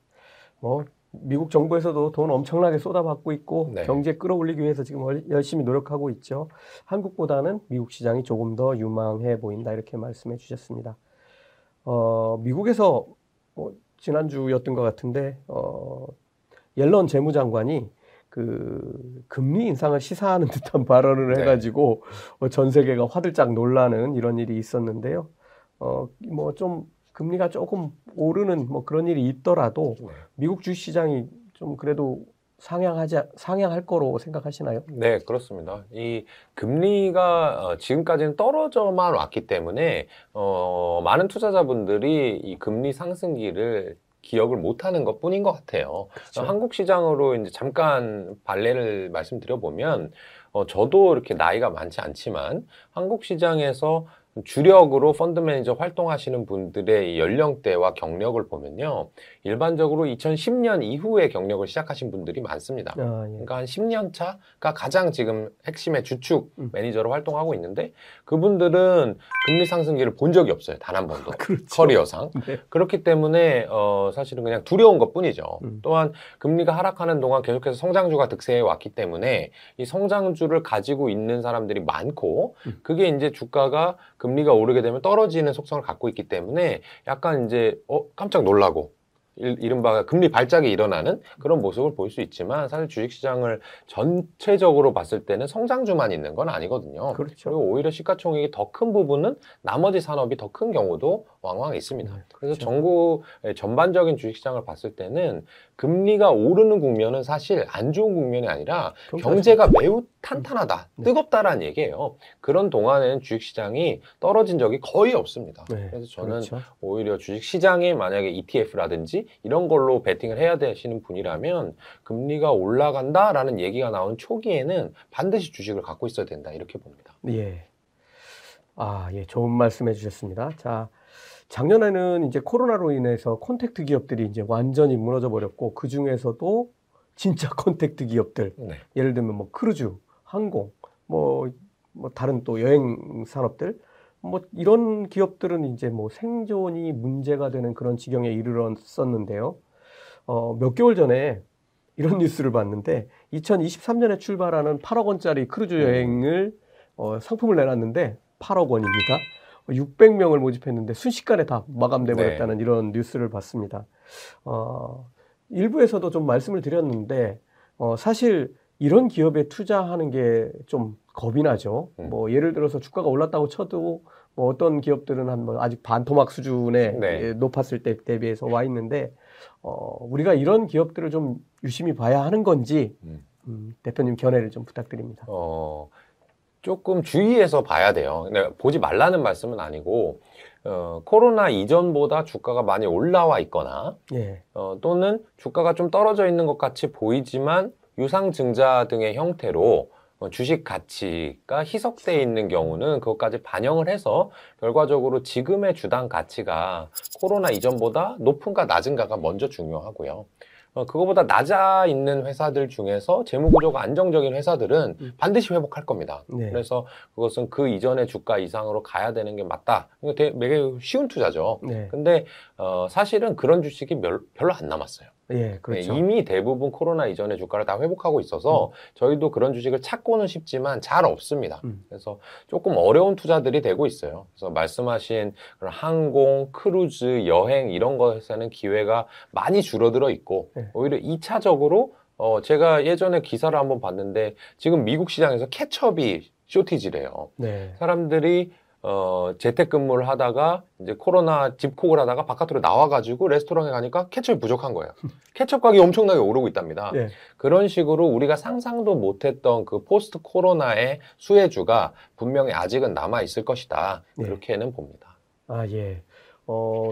뭐 미국 정부에서도 돈 엄청나게 쏟아받고 있고 네. 경제 끌어올리기 위해서 지금 얼- 열심히 노력하고 있죠. 한국보다는 미국 시장이 조금 더 유망해 보인다 이렇게 말씀해 주셨습니다. 어, 미국에서 뭐 지난주였던 것 같은데 어, 옐런 재무장관이 그 금리 인상을 시사하는 [LAUGHS] 듯한 발언을 네. 해가지고 어, 전 세계가 화들짝 놀라는 이런 일이 있었는데요. 어, 뭐좀 금리가 조금 오르는 뭐 그런 일이 있더라도 미국 주식 시장이 좀 그래도 상향하지 상향할 거로 생각하시나요? 네, 그렇습니다. 이 금리가 어, 지금까지는 떨어져만 왔기 때문에 어, 많은 투자자분들이 이 금리 상승기를 기억을 못하는 것 뿐인 것 같아요. 그렇죠. 한국 시장으로 이제 잠깐 발례를 말씀드려 보면 어, 저도 이렇게 나이가 많지 않지만 한국 시장에서 주력으로 펀드 매니저 활동하시는 분들의 이 연령대와 경력을 보면요. 일반적으로 2010년 이후에 경력을 시작하신 분들이 많습니다. 아, 예. 그러니까 한 10년 차가 가장 지금 핵심의 주축 음. 매니저로 활동하고 있는데 그분들은 금리 상승기를 본 적이 없어요. 단 한 번도. 그렇죠. 커리어상. 네. 그렇기 때문에 어, 사실은 그냥 두려운 것 뿐이죠. 음. 또한 금리가 하락하는 동안 계속해서 성장주가 득세해 왔기 때문에 이 성장주를 가지고 있는 사람들이 많고 음. 그게 이제 주가가 금리가 오르게 되면 떨어지는 속성을 갖고 있기 때문에 약간 이제 어 깜짝 놀라고 일- 이른바 금리 발작이 일어나는 그런 모습을 볼 수 있지만 사실 주식시장을 전체적으로 봤을 때는 성장주만 있는 건 아니거든요. 그렇죠. 그리고 오히려 시가총액이 더 큰 부분은 나머지 산업이 더 큰 경우도 왕왕 있습니다. 네, 그래서 그렇죠. 전국 의 전반적인 주식시장을 봤을 때는 금리가 오르는 국면은 사실 안 좋은 국면이 아니라 경제가 매우 탄탄하다, 네. 뜨겁다라는 얘기예요. 그런 동안에는 주식시장이 떨어진 적이 거의 없습니다. 네, 그래서 저는 그렇죠. 오히려 주식시장에 만약에 ETF라든지 이런 걸로 베팅을 해야 되시는 분이라면 금리가 올라간다라는 얘기가 나온 초기에는 반드시 주식을 갖고 있어야 된다 이렇게 봅니다. 예. 아, 예, 좋은 말씀 해 주셨습니다. 자, 작년에는 이제 코로나로 인해서 contact 기업들이 이제 완전히 무너져 버렸고 그 중에서도 진짜 [LAUGHS] contact 기업들 네. 예를 들면 뭐 크루즈, 항공, 뭐, 뭐 다른 또 여행 산업들 뭐 이런 기업들은 이제 뭐 생존이 문제가 되는 그런 지경에 이르렀었는데요. 어, 몇 개월 전에 이런 [LAUGHS] 뉴스를 봤는데 2023년에 출발하는 8억 원짜리 크루즈 음. 여행을 어, 상품을 내놨는데 8억 원입니다. 600명을 모집했는데 순식간에 다 마감돼 네. 버렸다는 이런 뉴스를 봤습니다. 어, 일부에서도 좀 말씀을 드렸는데 어, 사실 이런 기업에 투자하는 게 좀 겁이 나죠. 음. 뭐 예를 들어서 주가가 올랐다고 쳐도 뭐 어떤 기업들은 한 뭐 아직 반토막 수준에 네. 예, 높았을 때 대비해서 와 있는데 어, 우리가 이런 기업들을 좀 유심히 봐야 하는 건지 음. 음, 대표님 견해를 좀 부탁드립니다. 어, 조금 주의해서 봐야 돼요. 근데 보지 말라는 말씀은 아니고, 어, 코로나 이전보다 주가가 많이 올라와 있거나, 예, 어, 또는 주가가 좀 떨어져 있는 것 같이 보이지만 유상증자 등의 형태로 어, 주식 가치가 희석돼 있는 경우는 그것까지 반영을 해서 결과적으로 지금의 주당 가치가 코로나 이전보다 높은가 낮은가가 먼저 중요하고요. 어, 그거보다 낮아 있는 회사들 중에서 재무구조가 안정적인 회사들은 음. 반드시 회복할 겁니다. 네. 그래서 그것은 그 이전의 주가 이상으로 가야 되는 게 맞다. 이거 되게 쉬운 투자죠. 네, 근데 어, 사실은 그런 주식이 별, 별로 안 남았어요. 예, 그렇죠. 네, 이미 대부분 코로나 이전의 주가를 다 회복하고 있어서 저희도 그런 주식을 찾고는 싶지만 잘 없습니다. 음. 그래서 조금 어려운 투자들이 되고 있어요. 그래서 말씀하신 그런 항공, 크루즈, 여행 이런 것에는 기회가 많이 줄어들어 있고 네. 오히려 2차적으로 어, 제가 예전에 기사를 한번 봤는데 지금 미국 시장에서 케첩이 shortage래요. 네, 사람들이 어, 재택근무를 하다가 이제 코로나 집콕을 하다가 바깥으로 나와가지고 레스토랑에 가니까 케첩이 부족한 거예요. [LAUGHS] 케첩 가격이 엄청나게 오르고 있답니다. 네, 그런 식으로 우리가 상상도 못했던 그 post 코로나의 수혜주가 분명히 아직은 남아 있을 것이다. 네. 그렇게는 봅니다. 아, 예. 어,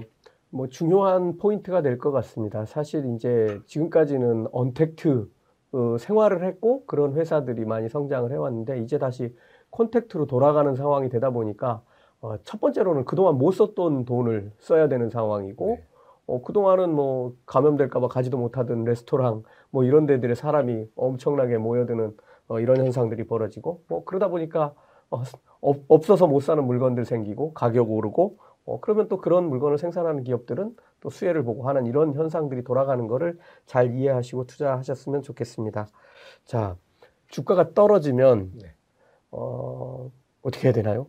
뭐 중요한 포인트가 될 것 같습니다. 사실 이제 지금까지는 언택트 어, 생활을 했고 그런 회사들이 많이 성장을 해왔는데 이제 다시 콘택트로 돌아가는 상황이 되다 보니까 어, 첫 번째로는 그동안 못 썼던 돈을 써야 되는 상황이고 네. 어, 그동안은 뭐 감염될까 봐 가지도 못하던 레스토랑 뭐 이런 데들의 사람이 엄청나게 모여드는 어, 이런 현상들이 벌어지고 뭐 그러다 보니까 어, 없, 없어서 못 사는 물건들 생기고 가격 오르고 어, 그러면 또 그런 물건을 생산하는 기업들은 또 수혜를 보고 하는 이런 현상들이 돌아가는 거를 잘 이해하시고 투자하셨으면 좋겠습니다. 자, 주가가 떨어지면 네. 어, 어떻게 해야 되나요?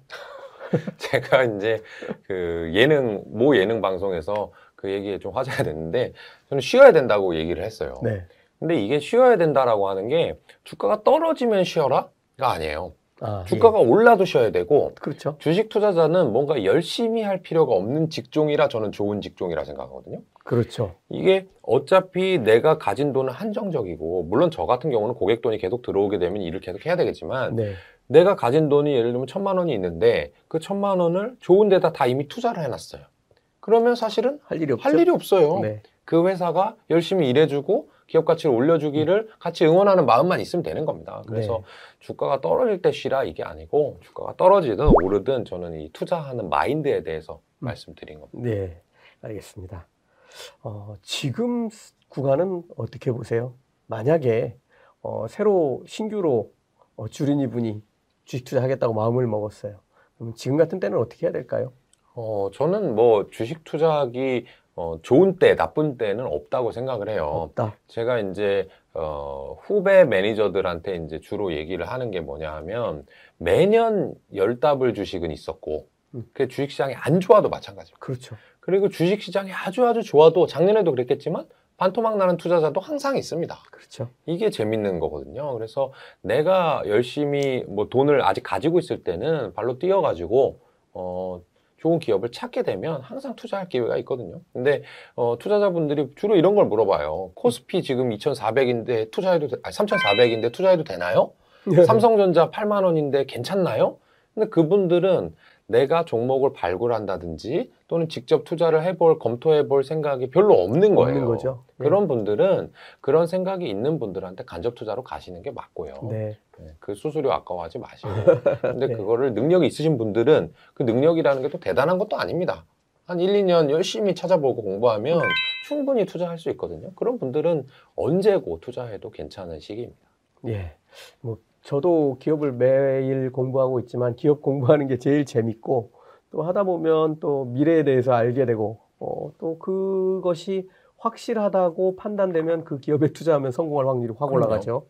[LAUGHS] 제가 이제 그 예능, 모 예능 방송에서 그 얘기에 좀 화제가 됐는데 저는 쉬어야 된다고 얘기를 했어요. 네. 근데 이게 쉬어야 된다라고 하는 게 주가가 떨어지면 쉬어라가 아니에요. 아, 주가가 올라도 쉬어야 되고 예. 그렇죠. 주식 투자자는 뭔가 열심히 할 필요가 없는 직종이라 저는 좋은 직종이라 생각하거든요. 그렇죠. 이게 어차피 내가 가진 돈은 한정적이고 물론 저 같은 경우는 고객 돈이 계속 들어오게 되면 일을 계속 해야 되겠지만 네. 내가 가진 돈이 예를 들면 천만 원이 있는데 그 천만 원을 좋은 데다 다 이미 투자를 해놨어요. 그러면 사실은 할 일이 없죠. 할 일이 없어요. 네. 그 회사가 열심히 일해주고 기업 가치를 올려주기를 같이 응원하는 마음만 있으면 되는 겁니다. 그래서 네. 주가가 떨어질 때 쉬라 이게 아니고 주가가 떨어지든 오르든 저는 이 투자하는 마인드에 대해서 음. 말씀드린 겁니다. 네, 알겠습니다. 어, 지금 구간은 어떻게 보세요? 만약에 어, 새로 신규로 어, 주린이 분이 주식 투자하겠다고 마음을 먹었어요. 그럼 지금 같은 때는 어떻게 해야 될까요? 어, 저는 뭐 주식 투자하기 어, 좋은 때, 나쁜 때는 없다고 생각을 해요. 없다. 제가 이제 어, 후배 매니저들한테 이제 주로 얘기를 하는 게 뭐냐 하면 매년 열답을 주식은 있었고 음. 그 주식 시장이 안 좋아도 마찬가지예요. 그렇죠. 그리고 주식 시장이 아주 아주 좋아도 작년에도 그랬겠지만 반토막 나는 투자자도 항상 있습니다. 그렇죠. 이게 재밌는 거거든요. 그래서 내가 열심히 뭐 돈을 아직 가지고 있을 때는 발로 뛰어가지고 어 좋은 기업을 찾게 되면 항상 투자할 기회가 있거든요. 근데 어 투자자분들이 주로 이런 걸 물어봐요. 코스피 지금 2,400인데 투자해도 되, 아니 3,400인데 투자해도 되나요? 삼성전자 8만 원인데 괜찮나요? 근데 그분들은 내가 종목을 발굴한다든지 또는 직접 투자를 해볼 검토해볼 생각이 별로 없는 거예요. 없는 거죠. 네. 그런 분들은 그런 생각이 있는 분들한테 간접 투자로 가시는 게 맞고요. 네. 네, 그 수수료 아까워하지 마시고. [LAUGHS] 근데 네. 그거를 능력이 있으신 분들은 그 능력이라는 게 또 대단한 것도 아닙니다. 한 1, 2년 열심히 찾아보고 공부하면 충분히 투자할 수 있거든요. 그런 분들은 언제고 투자해도 괜찮은 시기입니다. 예. 뭐 저도 기업을 매일 공부하고 있지만 기업 공부하는 게 제일 재밌고 또 하다 보면 또 미래에 대해서 알게 되고 어, 또 그것이 확실하다고 판단되면 그 기업에 투자하면 성공할 확률이 확. 올라가죠.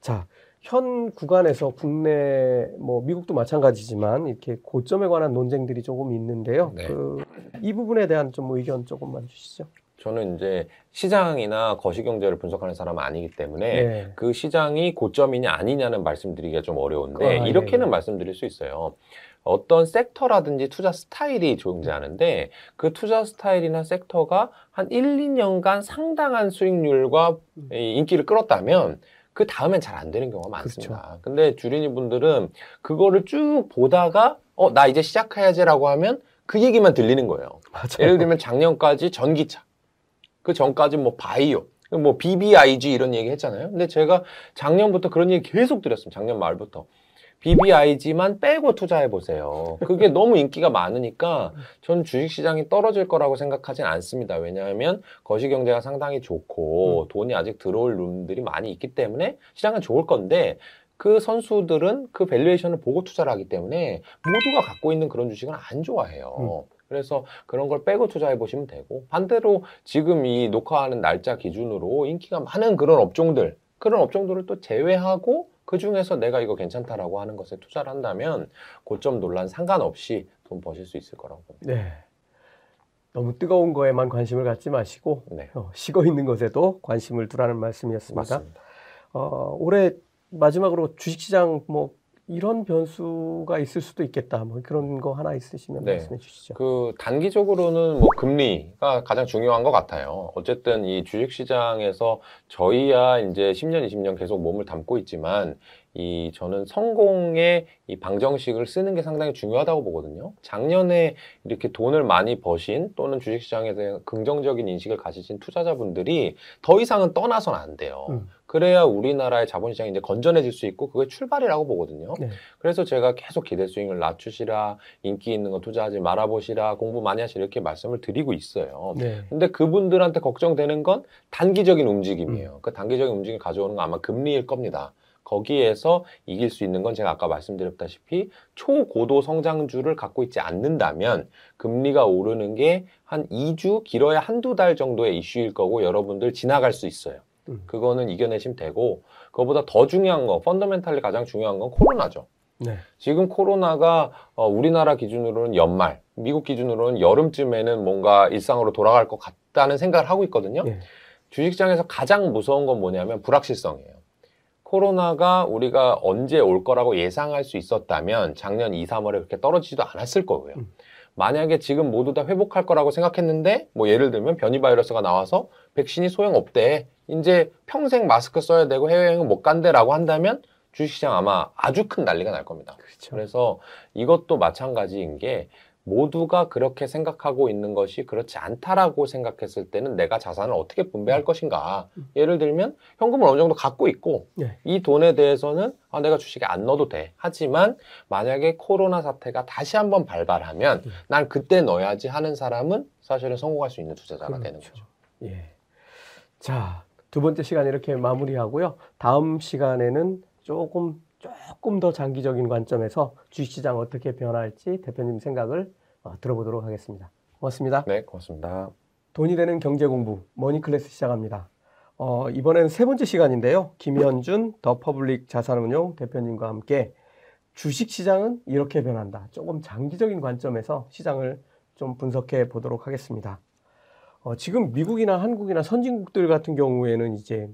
자, 현 구간에서 국내 뭐 미국도 마찬가지지만 이렇게 고점에 관한 논쟁들이 조금 있는데요. 네. 그, 이 부분에 대한 좀 의견 조금만 주시죠. 저는 이제 시장이나 거시경제를 분석하는 사람은 아니기 때문에 네. 그 시장이 고점이냐 아니냐는 말씀드리기가 좀 어려운데 아, 예, 이렇게는 예. 말씀드릴 수 있어요. 어떤 섹터라든지 투자 스타일이 존재하는데 그 투자 스타일이나 섹터가 한 1, 2년간 상당한 수익률과 인기를 끌었다면 그 다음엔 잘 안 되는 경우가 많습니다. 근데 주린이 분들은 그거를 쭉 보다가 어, 나 이제 시작해야지라고 하면 그 얘기만 들리는 거예요. 맞아요. 예를 들면 작년까지 전기차, 그 전까지 뭐 바이오, 뭐 BBIG 이런 얘기 했잖아요. 근데 제가 작년부터 그런 얘기 계속 드렸습니다. 작년 말부터. BBIG만 빼고 투자해 보세요. 그게 너무 인기가 많으니까 전 주식 시장이 떨어질 거라고 생각하진 않습니다. 왜냐하면 거시 경제가 상당히 좋고 돈이 아직 들어올 룸들이 많이 있기 때문에 시장은 좋을 건데 그 선수들은 그 valuation을 보고 투자를 하기 때문에 모두가 갖고 있는 그런 주식은 안 좋아해요. 그래서 그런 걸 빼고 투자해 보시면 되고 반대로 지금 이 녹화하는 날짜 기준으로 인기가 많은 그런 업종들 그런 업종들을 또 제외하고 그 중에서 내가 이거 괜찮다라고 하는 것에 투자를 한다면 고점 논란 상관없이 돈 버실 수 있을 거라고 봅니다. 네. 너무 뜨거운 거에만 관심을 갖지 마시고 네, 어, 식어 있는 것에도 관심을 두라는 말씀이었습니다. 맞습니다. 어, 올해 마지막으로 주식시장 뭐 이런 변수가 있을 수도 있겠다. 뭐 그런 거 하나 있으시면 네. 말씀해 주시죠. 그 단기적으로는 뭐 금리가 가장 중요한 것 같아요. 어쨌든 이 주식 시장에서 저희야 이제 10년, 20년 계속 몸을 담고 있지만 이 저는 성공의 이 방정식을 쓰는 게 상당히 중요하다고 보거든요. 작년에 이렇게 돈을 많이 버신 또는 주식 시장에 대한 긍정적인 인식을 가지신 투자자분들이 더 이상은 떠나선 안 돼요. 음. 그래야 우리나라의 자본시장이 이제 건전해질 수 있고 그게 출발이라고 보거든요. 네. 그래서 제가 계속 기대 수익을 낮추시라, 인기 있는 거 투자하지 말아보시라, 공부 많이 하시라 이렇게 말씀을 드리고 있어요. 네. 근데 그분들한테 걱정되는 건 단기적인 움직임이에요. 그 단기적인 움직임 가져오는 건 아마 금리일 겁니다. 거기에서 이길 수 있는 건 제가 아까 말씀드렸다시피 초고도 성장주를 갖고 있지 않는다면 금리가 오르는 게 한 2주, 길어야 한두 달 정도의 이슈일 거고 여러분들 지나갈 수 있어요. 음. 그거는 이겨내시면 되고 그거보다 더 중요한 거, 펀더멘탈리 가장 중요한 건 코로나죠. 네. 지금 코로나가 어, 우리나라 기준으로는 연말, 미국 기준으로는 여름쯤에는 뭔가 일상으로 돌아갈 것 같다는 생각을 하고 있거든요. 네. 주식시장에서 가장 무서운 건 뭐냐면 불확실성이에요. 코로나가 우리가 언제 올 거라고 예상할 수 있었다면 작년 2, 3월에 그렇게 떨어지지도 않았을 거고요. 음. 만약에 지금 모두 다 회복할 거라고 생각했는데 뭐 예를 들면 변이 바이러스가 나와서 백신이 소용없대. 이제 평생 마스크 써야 되고 해외여행은 못 간대라고 한다면 주식시장 아마 아주 큰 난리가 날 겁니다. 그렇죠. 그래서 이것도 마찬가지인 게 모두가 그렇게 생각하고 있는 것이 그렇지 않다라고 생각했을 때는 내가 자산을 어떻게 분배할 것인가. 예를 들면 현금을 어느 정도 갖고 있고 네. 이 돈에 대해서는 아, 내가 주식에 안 넣어도 돼. 하지만 만약에 코로나 사태가 다시 한번 발발하면 음. 난 그때 넣어야지 하는 사람은 사실은 성공할 수 있는 투자자가 되는 그렇죠. 거죠. 예. 자, 두 번째 시간 이렇게 마무리하고요. 다음 시간에는 조금 조금 더 장기적인 관점에서 주식시장 어떻게 변할지 대표님 생각을 어, 들어보도록 하겠습니다. 고맙습니다. 네, 고맙습니다. 돈이 되는 경제 공부 머니클래스 시작합니다. 어, 이번에는 세 번째 시간인데요. 김현준 더 퍼블릭 자산운용 대표님과 함께 주식 시장은 이렇게 변한다. 조금 장기적인 관점에서 시장을 좀 분석해 보도록 하겠습니다. 어, 지금 미국이나 한국이나 선진국들 같은 경우에는 이제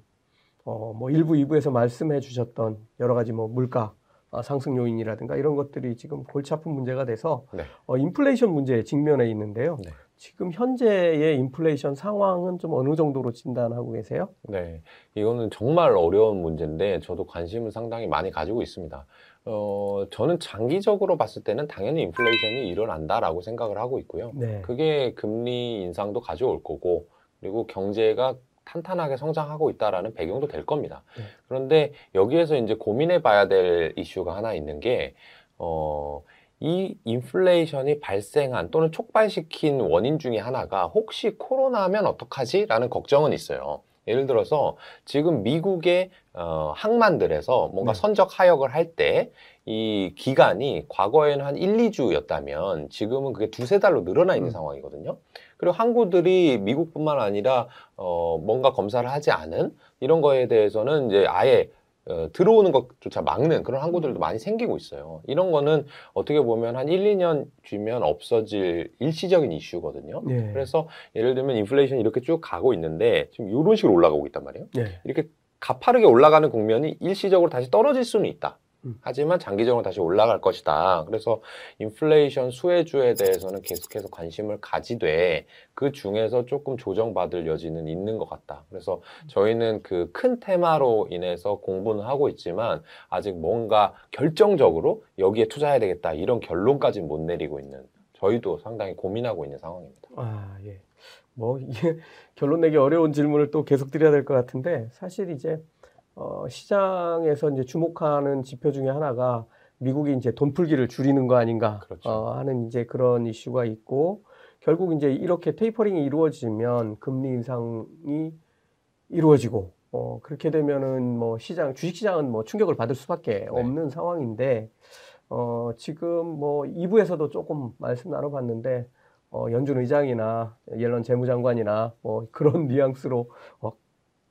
어, 뭐 일부, 2부에서 말씀해 주셨던 여러 가지 뭐 물가 어, 상승 요인이라든가 이런 것들이 지금 골치 아픈 문제가 돼서 네. 어, 인플레이션 문제에 직면해 있는데요. 네. 지금 현재의 인플레이션 상황은 좀 어느 정도로 진단하고 계세요? 네, 이거는 정말 어려운 문제인데 저도 관심을 상당히 많이 가지고 있습니다. 어, 저는 장기적으로 봤을 때는 당연히 인플레이션이 일어난다라고 생각을 하고 있고요. 네. 그게 금리 인상도 가져올 거고 그리고 경제가 탄탄하게 성장하고 있다라는 배경도 될 겁니다. 네. 그런데 여기에서 이제 고민해 봐야 될 이슈가 하나 있는 게, 어, 이 인플레이션이 발생한 또는 촉발시킨 원인 중에 하나가 혹시 코로나면 어떡하지? 라는 걱정은 있어요. 예를 들어서 지금 미국의 어, 항만들에서 뭔가 네. 선적 하역을 할 때 이 기간이 과거에는 한 1, 2주였다면 지금은 그게 두세 달로 늘어나 있는 음. 상황이거든요. 그리고 항구들이 미국뿐만 아니라 어, 뭔가 검사를 하지 않은 이런 거에 대해서는 이제 아예 어, 들어오는 것조차 막는 그런 항구들도 많이 생기고 있어요. 이런 거는 어떻게 보면 한 1, 2년 뒤면 없어질 일시적인 이슈거든요. 예. 그래서 예를 들면 인플레이션이 이렇게 쭉 가고 있는데 지금 이런 식으로 올라가고 있단 말이에요. 예. 이렇게 가파르게 올라가는 국면이 일시적으로 다시 떨어질 수는 있다. 음. 하지만 장기적으로 다시 올라갈 것이다. 그래서 인플레이션 수혜주에 대해서는 계속해서 관심을 가지되 그 중에서 조금 조정받을 여지는 있는 것 같다. 그래서 저희는 그 큰 테마로 인해서 공부는 하고 있지만 아직 뭔가 결정적으로 여기에 투자해야 되겠다 이런 결론까지는 못 내리고 있는 저희도 상당히 고민하고 있는 상황입니다. 아, 예. 뭐 이게 [LAUGHS] 결론 내기 어려운 질문을 또 계속 드려야 될 것 같은데 사실 이제 어, 시장에서 이제 주목하는 지표 중에 하나가 미국이 이제 돈 풀기를 줄이는 거 아닌가 그렇죠. 어, 하는 이제 그런 이슈가 있고 결국 이제 이렇게 테이퍼링이 이루어지면 금리 인상이 이루어지고 어, 그렇게 되면은 뭐 시장 주식 시장은 뭐 충격을 받을 수밖에 없는 상황인데 어, 지금 뭐 2부에서도 조금 말씀 나눠봤는데 어, 연준 의장이나 옐런 재무장관이나 뭐 그런 [LAUGHS] 뉘앙스로 어,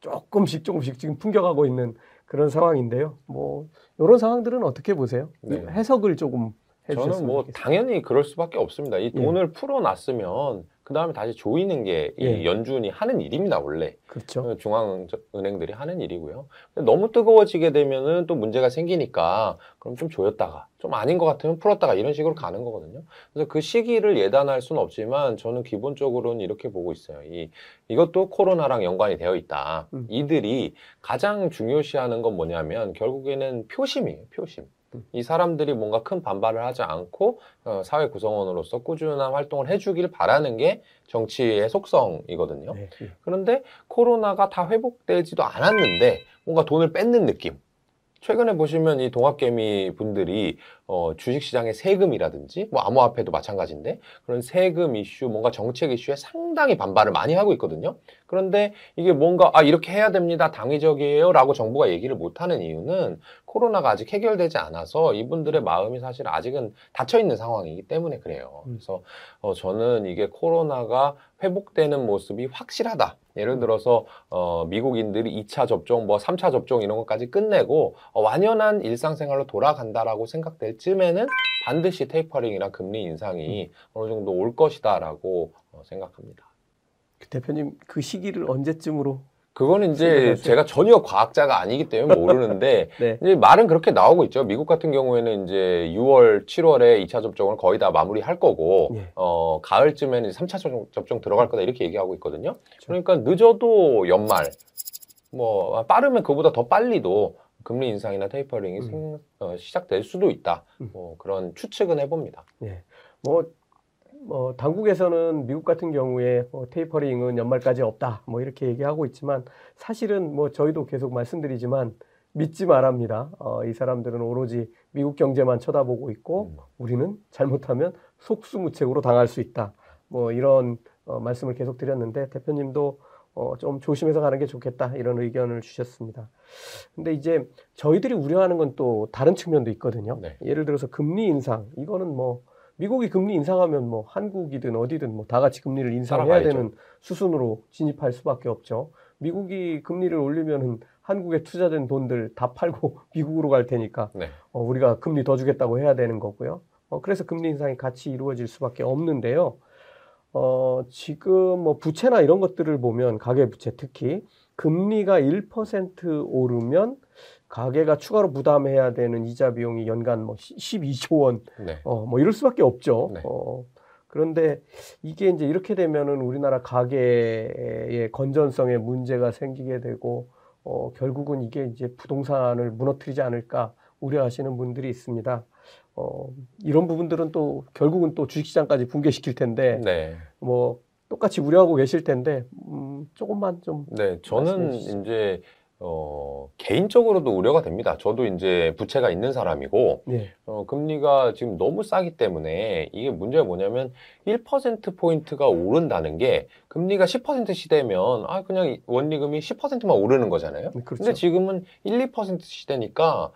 조금씩 조금씩 지금 풍겨가고 있는 그런 상황인데요. 뭐 이런 상황들은 어떻게 보세요? 네. 해석을 조금 해주셨으면 저는 뭐 좋겠습니다. 당연히 그럴 수밖에 없습니다. 이 예. 돈을 풀어놨으면 그 다음에 다시 조이는 게이 예. 연준이 하는 일입니다 원래 그렇죠. 중앙은행들이 하는 일이고요. 너무 뜨거워지게 되면은 또 문제가 생기니까 그럼 좀 조였다가 좀 아닌 것 같으면 풀었다가 이런 식으로 가는 거거든요. 그래서 그 시기를 예단할 수는 없지만 저는 기본적으로는 이렇게 보고 있어요. 이 이것도 코로나랑 연관이 되어 있다. 음. 이들이 가장 중요시하는 건 뭐냐면 결국에는 표심이에요. 표심. 음. 이 사람들이 뭔가 큰 반발을 하지 않고 어, 사회 구성원으로서 꾸준한 활동을 해주길 바라는 게 정치의 속성이거든요. 네. 예. 그런데 코로나가 다 회복되지도 않았는데 뭔가 돈을 뺏는 느낌. 최근에 보시면 이 동학개미 분들이 어, 주식시장의 세금이라든지 뭐 암호화폐도 마찬가지인데 그런 세금 이슈, 뭔가 정책 이슈에 상당히 반발을 많이 하고 있거든요. 그런데 이게 뭔가 아 이렇게 해야 됩니다, 당위적이에요라고 정부가 얘기를 못하는 이유는 코로나가 아직 해결되지 않아서 이분들의 마음이 사실 아직은 닫혀 있는 상황이기 때문에 그래요. 음. 그래서 어, 저는 이게 코로나가 회복되는 모습이 확실하다. 예를 들어서 어, 미국인들이 2차 접종, 뭐 3차 접종 이런 것까지 끝내고 어, 완연한 일상생활로 돌아간다라고 생각될 쯤에는 반드시 테이퍼링이나 금리 인상이 어느 정도 올 것이다라고 어, 생각합니다. 그 대표님 그 시기를 언제쯤으로? 그거는 이제 생각하세요? 제가 전혀 과학자가 아니기 때문에 모르는데 [LAUGHS] 네. 이제 말은 그렇게 나오고 있죠. 미국 같은 경우에는 이제 6월, 7월에 2차 접종을 거의 다 마무리할 거고 예. 어, 가을쯤에는 3차 접종, 접종 들어갈 거다 이렇게 얘기하고 있거든요. 그러니까 늦어도 연말, 뭐 빠르면 그보다 더 빨리도 금리 인상이나 테이퍼링이 음. 생- 어, 시작될 수도 있다. 음. 뭐 그런 추측은 해봅니다. 뭐, 뭐 당국에서는 미국 같은 경우에 뭐 테이퍼링은 연말까지 없다 뭐 이렇게 얘기하고 있지만 사실은 뭐 저희도 계속 말씀드리지만 믿지 말합니다. 어, 이 사람들은 오로지 미국 경제만 쳐다보고 있고 음. 우리는 잘못하면 속수무책으로 당할 수 있다. 뭐 이런 어, 말씀을 계속 드렸는데 대표님도 어, 좀 조심해서 가는 게 좋겠다 이런 의견을 주셨습니다. 근데 이제 저희들이 우려하는 건 또 다른 측면도 있거든요. 네. 예를 들어서 금리 인상 이거는 뭐 미국이 금리 인상하면 뭐 한국이든 어디든 뭐 다 같이 금리를 인상해야 따라가야죠. 되는 수순으로 진입할 수밖에 없죠. 미국이 금리를 올리면은 한국에 투자된 돈들 다 팔고 [LAUGHS] 미국으로 갈 테니까 네. 어, 우리가 금리 더 주겠다고 해야 되는 거고요. 어, 그래서 금리 인상이 같이 이루어질 수밖에 없는데요. 어, 지금 뭐 부채나 이런 것들을 보면 가계 부채 특히 금리가 1% 오르면 가계가 추가로 부담해야 되는 이자 비용이 연간 뭐 12조 원, 네. 어, 뭐 이럴 수밖에 없죠. 네. 어, 그런데 이게 이제 이렇게 되면은 우리나라 가계의 건전성에 문제가 생기게 되고 어, 결국은 이게 이제 부동산을 무너뜨리지 않을까 우려하시는 분들이 있습니다. 어, 이런 부분들은 또 결국은 또 주식시장까지 붕괴시킬 텐데 네. 뭐 똑같이 우려하고 계실 텐데 음, 조금만 좀 네, 저는. 이제 어, 개인적으로도 우려가 됩니다. 저도 이제 부채가 있는 사람이고 예, 어, 금리가 지금 너무 싸기 때문에 이게 문제가 뭐냐면 1%포인트가 오른다는 게 금리가 10% 시대면 아, 그냥 이 원리금이 10%만 오르는 거잖아요. 그렇죠. 근데 지금은 1, 2% 시대니까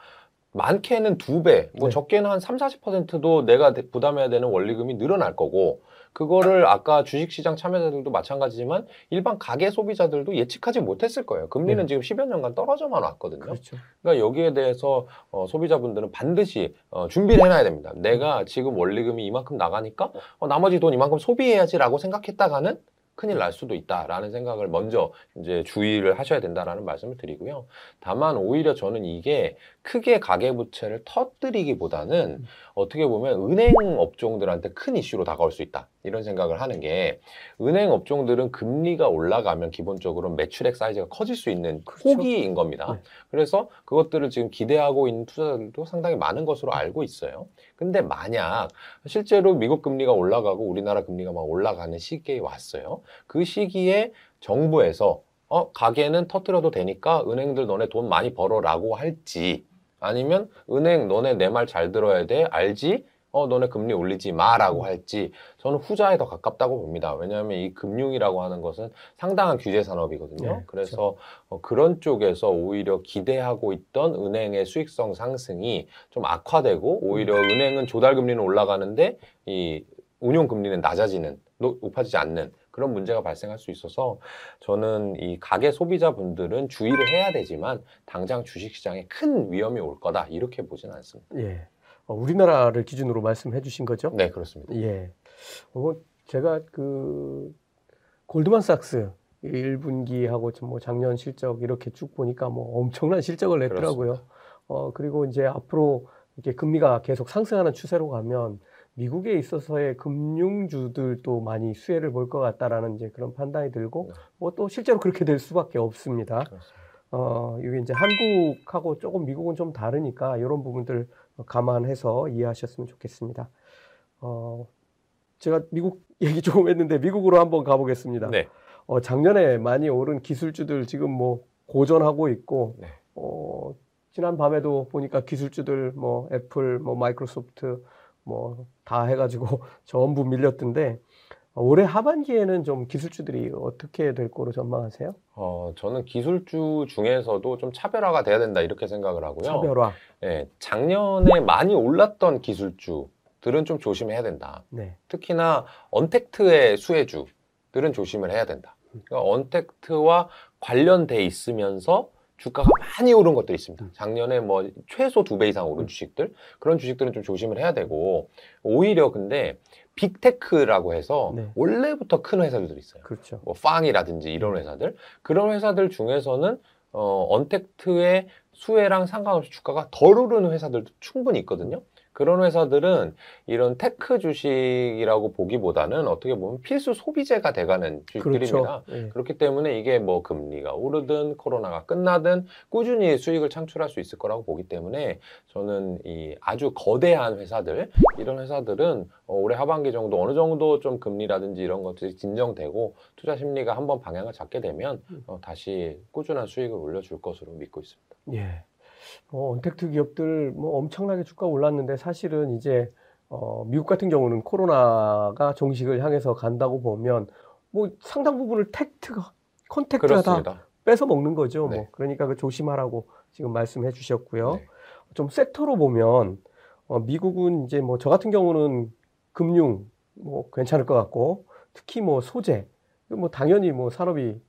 많게는 두 배, 뭐 네. 적게는 한 3, 40%도 내가 대- 부담해야 되는 원리금이 늘어날 거고 그거를 아까 주식시장 참여자들도 마찬가지지만 일반 가계 소비자들도 예측하지 못했을 거예요. 금리는 네. 지금 10여 년간 떨어져만 왔거든요. 그렇죠. 그러니까 여기에 대해서 어, 소비자분들은 반드시 어, 준비를 해놔야 됩니다. 내가 지금 원리금이 이만큼 나가니까 어, 나머지 돈 이만큼 소비해야지라고 생각했다가는 큰일 날 수도 있다라는 생각을 먼저 이제 주의를 하셔야 된다라는 말씀을 드리고요. 다만 오히려 저는 이게 크게 가계부채를 터뜨리기보다는 음. 어떻게 보면 은행 업종들한테 큰 이슈로 다가올 수 있다 이런 생각을 하는 게 은행 업종들은 금리가 올라가면 기본적으로 매출액 사이즈가 커질 수 있는 그렇죠. 호기인 겁니다. 네. 그래서 그것들을 지금 기대하고 있는 투자자들도 상당히 많은 것으로 알고 있어요. 근데 만약 실제로 미국 금리가 올라가고 우리나라 금리가 막 올라가는 시기에 왔어요. 그 시기에 정부에서 어, 가게는 터뜨려도 되니까 은행들 너네 돈 많이 벌어라고 할지 아니면 은행 너네 내 말 잘 들어야 돼 알지? 어, 너네 금리 올리지 마라고 할지 저는 후자에 더 가깝다고 봅니다. 왜냐하면 이 금융이라고 하는 것은 상당한 규제 산업이거든요. 네, 그래서 어, 그런 쪽에서 오히려 기대하고 있던 은행의 수익성 상승이 좀 악화되고 오히려 은행은 조달 금리는 올라가는데 이 운용 금리는 낮아지는 높- 높아지지 않는 그런 문제가 발생할 수 있어서 저는 이 가계 소비자분들은 주의를 해야 되지만 당장 주식시장에 큰 위험이 올 거다 이렇게 보진 않습니다. 예. 어, 우리나라를 기준으로 말씀해 주신 거죠? 네 그렇습니다. 예. 어, 제가 그 골드만삭스 1분기하고 뭐 작년 실적 이렇게 쭉 보니까 뭐 엄청난 실적을 냈더라고요. 어, 그리고 이제 앞으로 이렇게 금리가 계속 상승하는 추세로 가면 미국에 있어서의 금융주들도 많이 수혜를 볼 것 같다라는 이제 그런 판단이 들고 네. 뭐또 실제로 그렇게 될 수밖에 없습니다. 어, 이게 이제 한국하고 조금 미국은 좀 다르니까 이런 부분들 감안해서 이해하셨으면 좋겠습니다. 어, 제가 미국 [LAUGHS] 얘기 조금 했는데 미국으로 한번 가보겠습니다. 네. 어, 작년에 많이 오른 기술주들 지금 뭐 고전하고 있고, 네. 어, 지난 밤에도 보니까 기술주들 뭐 애플, 뭐 마이크로소프트 뭐 다 해가지고 [LAUGHS] 전부 밀렸던데 어, 올해 하반기에는 좀 기술주들이 어떻게 될 거로 전망하세요? 어, 저는 기술주 중에서도 좀 차별화가 돼야 된다 이렇게 생각을 하고요. 차별화. 예, 작년에 많이 올랐던 기술주들은 좀 조심해야 된다. 네. 특히나 언택트의 수혜주들은 조심을 해야 된다. 그러니까 언택트와 관련돼 있으면서 주가가 많이 오른 것들이 있습니다. 작년에 뭐 최소 두 배 이상 오른 주식들 그런 주식들은 좀 조심을 해야 되고 오히려 근데 big tech라고 해서 네. 원래부터 큰 회사들이 있어요. 그렇죠. 뭐 FAANG이라든지 이런 회사들 그런 회사들 중에서는 어, untact의 수혜랑 상관없이 주가가 덜 오르는 회사들도 충분히 있거든요. 그런 회사들은 이런 tech 주식이라고 보기보다는 어떻게 보면 필수 소비재가 돼가는 주식들입니다. 그렇죠. 예. 그렇기 때문에 이게 뭐 금리가 오르든 코로나가 끝나든 꾸준히 수익을 창출할 수 있을 거라고 보기 때문에 저는 이 아주 거대한 회사들 이런 회사들은 어, 올해 하반기 정도 어느 정도 좀 금리라든지 이런 것들이 진정되고 투자 심리가 한번 방향을 잡게 되면 어, 다시 꾸준한 수익을 올려줄 것으로 믿고 있습니다. 예. 뭐 언택트 기업들 뭐 엄청나게 주가 올랐는데 사실은 이제 어, 미국 같은 경우는 코로나가 종식을 향해서 간다고 보면 뭐 상당 부분을 tact가 contact가 다 그렇습니다. 뺏어 먹는 거죠. 네. 뭐 그러니까 그 조심하라고 지금 말씀해 주셨고요. 네. 좀 섹터로 보면 어, 미국은 이제 뭐 저 같은 경우는 금융 뭐 괜찮을 것 같고 특히 뭐 소재 뭐 당연히 뭐 산업이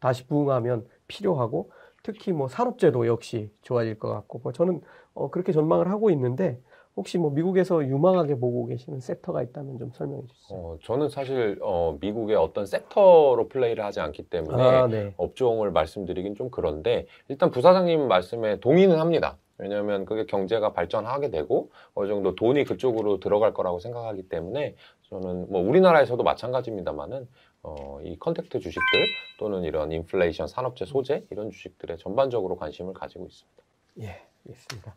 다시 부흥하면 필요하고 특히 뭐 산업재도 역시 좋아질 것 같고 뭐 저는 어, 그렇게 전망을 하고 있는데 혹시 뭐 미국에서 유망하게 보고 계시는 섹터가 있다면 좀 설명해 주시죠. 어, 저는 사실 어, 미국의 어떤 섹터로 플레이를 하지 않기 때문에 아, 네. 업종을 말씀드리긴 좀 그런데 일단 부사장님 말씀에 동의는 합니다. 왜냐하면 그게 경제가 발전하게 되고 어느 정도 돈이 그쪽으로 들어갈 거라고 생각하기 때문에 저는 뭐 우리나라에서도 마찬가지입니다만은 어, 이 contact 주식들 또는 이런 인플레이션 산업재 소재 이런 주식들에 전반적으로 관심을 가지고 있습니다. 예, 알겠습니다.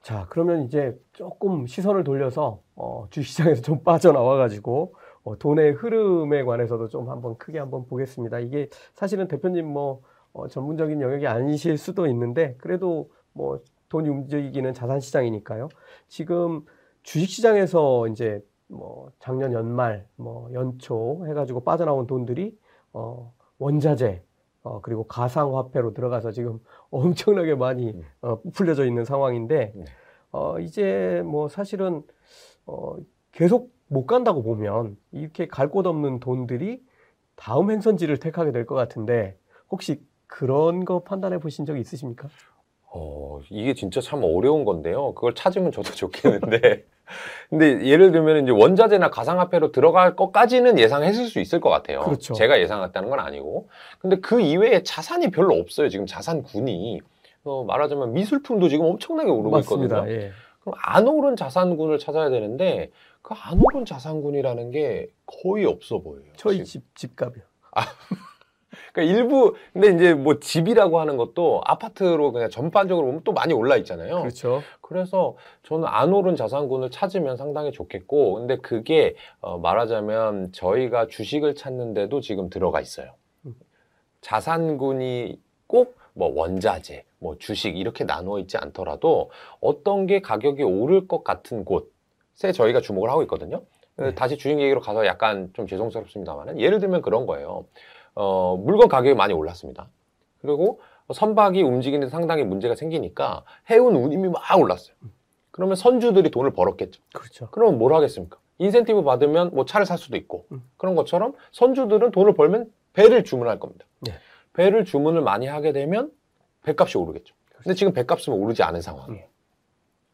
자, 그러면 이제 조금 시선을 돌려서 어, 주식시장에서 좀 [LAUGHS] 빠져나와 가지고 어, 돈의 흐름에 관해서도 좀 한번 크게 한번 보겠습니다. 이게 사실은 대표님 뭐 어, 전문적인 영역이 아니실 수도 있는데 그래도 뭐 돈이 움직이기는 자산 시장이니까요. 지금 주식 시장에서 이제 뭐 작년 연말 뭐 연초 해가지고 빠져나온 돈들이 어, 원자재 어, 그리고 가상화폐로 들어가서 지금 [LAUGHS] 엄청나게 많이 음. 어, 풀려져 있는 상황인데 네. 어, 이제 뭐 사실은 어, 계속 못 간다고 보면 이렇게 갈 곳 없는 돈들이 다음 행선지를 택하게 될 것 같은데 혹시 그런 거 판단해 보신 적 있으십니까? 어, 이게 진짜 참 어려운 건데요. 그걸 찾으면 저도 좋겠는데. [LAUGHS] 근데 예를 들면 이제 원자재나 가상화폐로 들어갈 것까지는 예상했을 수 있을 것 같아요. 그렇죠. 제가 예상했다는 건 아니고. 근데 그 이외에 자산이 별로 없어요. 지금 자산군이. 어, 말하자면 미술품도 지금 엄청나게 오르고 맞습니다. 있거든요. 예. 그럼 안 오른 자산군을 찾아야 되는데 그 안 오른 자산군이라는 게 거의 없어 보여요. 저희 지금. 집 집값이요. 그러니까 일부 근데 이제 뭐 집이라고 하는 것도 아파트로 그냥 전반적으로 보면 또 많이 올라 있잖아요. 그렇죠. 그래서 저는 안 오른 자산군을 찾으면 상당히 좋겠고, 근데 그게 어, 말하자면 저희가 주식을 찾는데도 지금 들어가 있어요. 음. 자산군이 꼭 뭐 원자재, 뭐 주식 이렇게 나누어 있지 않더라도 어떤 게 가격이 오를 것 같은 곳에 저희가 주목을 하고 있거든요. 네. 다시 주식 얘기로 가서 약간 좀 죄송스럽습니다만 예를 들면 그런 거예요. 어, 물건 가격이 많이 올랐습니다. 그리고 선박이 움직이는데 상당히 문제가 생기니까 해운 운임이 막 올랐어요. 그러면 선주들이 돈을 벌었겠죠. 그렇죠. 그러면 뭘 하겠습니까? 인센티브 받으면 뭐 차를 살 수도 있고 음. 그런 것처럼 선주들은 돈을 벌면 배를 주문할 겁니다. 네. 배를 주문을 많이 하게 되면 배값이 오르겠죠. 근데 지금 배값은 오르지 않은 상황이에요.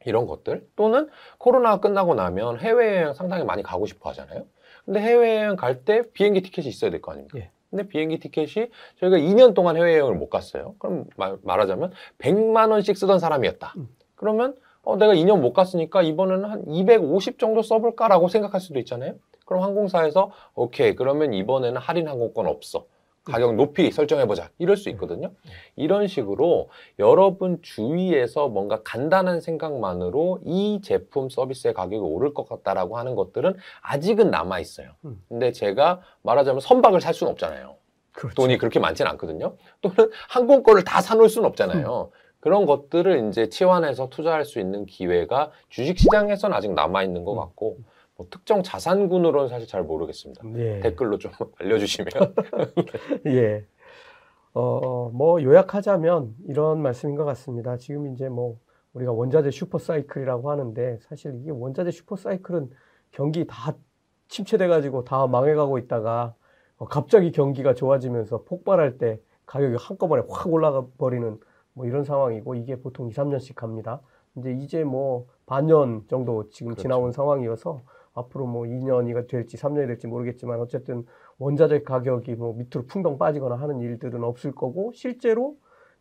이런 것들 또는 코로나가 끝나고 나면 해외여행 상당히 많이 가고 싶어 하잖아요. 근데 해외여행 갈 때 비행기 티켓이 있어야 될 거 아닙니까? 예. 근데 비행기 티켓이 저희가 2년 동안 해외여행을 못 갔어요. 그럼 말, 말하자면 100만 원씩 쓰던 사람이었다. 음. 그러면 어, 내가 2년 못 갔으니까 이번에는 한 250 정도 써볼까라고 생각할 수도 있잖아요. 그럼 항공사에서 오케이 그러면 이번에는 할인 항공권 없어. 가격 높이 설정해보자. 이럴 수 있거든요. 이런 식으로 여러분 주위에서 뭔가 간단한 생각만으로 이 제품 서비스의 가격이 오를 것 같다라고 하는 것들은 아직은 남아 있어요. 음. 근데 제가 말하자면 선박을 살 수는 없잖아요. 그렇죠. 돈이 그렇게 많지는 않거든요. 또는 항공권을 다 사놓을 수는 없잖아요. 그런 것들을 이제 치환해서 투자할 수 있는 기회가 주식시장에서는 아직 남아있는 것 음. 같고, 뭐 특정 자산군으로는 사실 잘 모르겠습니다. 예. 댓글로 좀 [LAUGHS] 알려주시면. [LAUGHS] 예. 어, 뭐 요약하자면 이런 말씀인 것 같습니다. 지금 이제 뭐 우리가 원자재 슈퍼 사이클이라고 하는데 사실 이게 원자재 슈퍼 사이클은 경기 다 침체돼 가지고 다 망해가고 있다가 어, 갑자기 경기가 좋아지면서 폭발할 때 가격이 한꺼번에 확 올라가 버리는 뭐 이런 상황이고 이게 보통 2, 3년씩 갑니다. 이제 이제 뭐 반년 정도 지금 그렇죠. 지나온 상황이어서 앞으로 뭐 2년이 될지 3년이 될지 모르겠지만 어쨌든 원자재 가격이 뭐 밑으로 풍덩 빠지거나 하는 일들은 없을 거고 실제로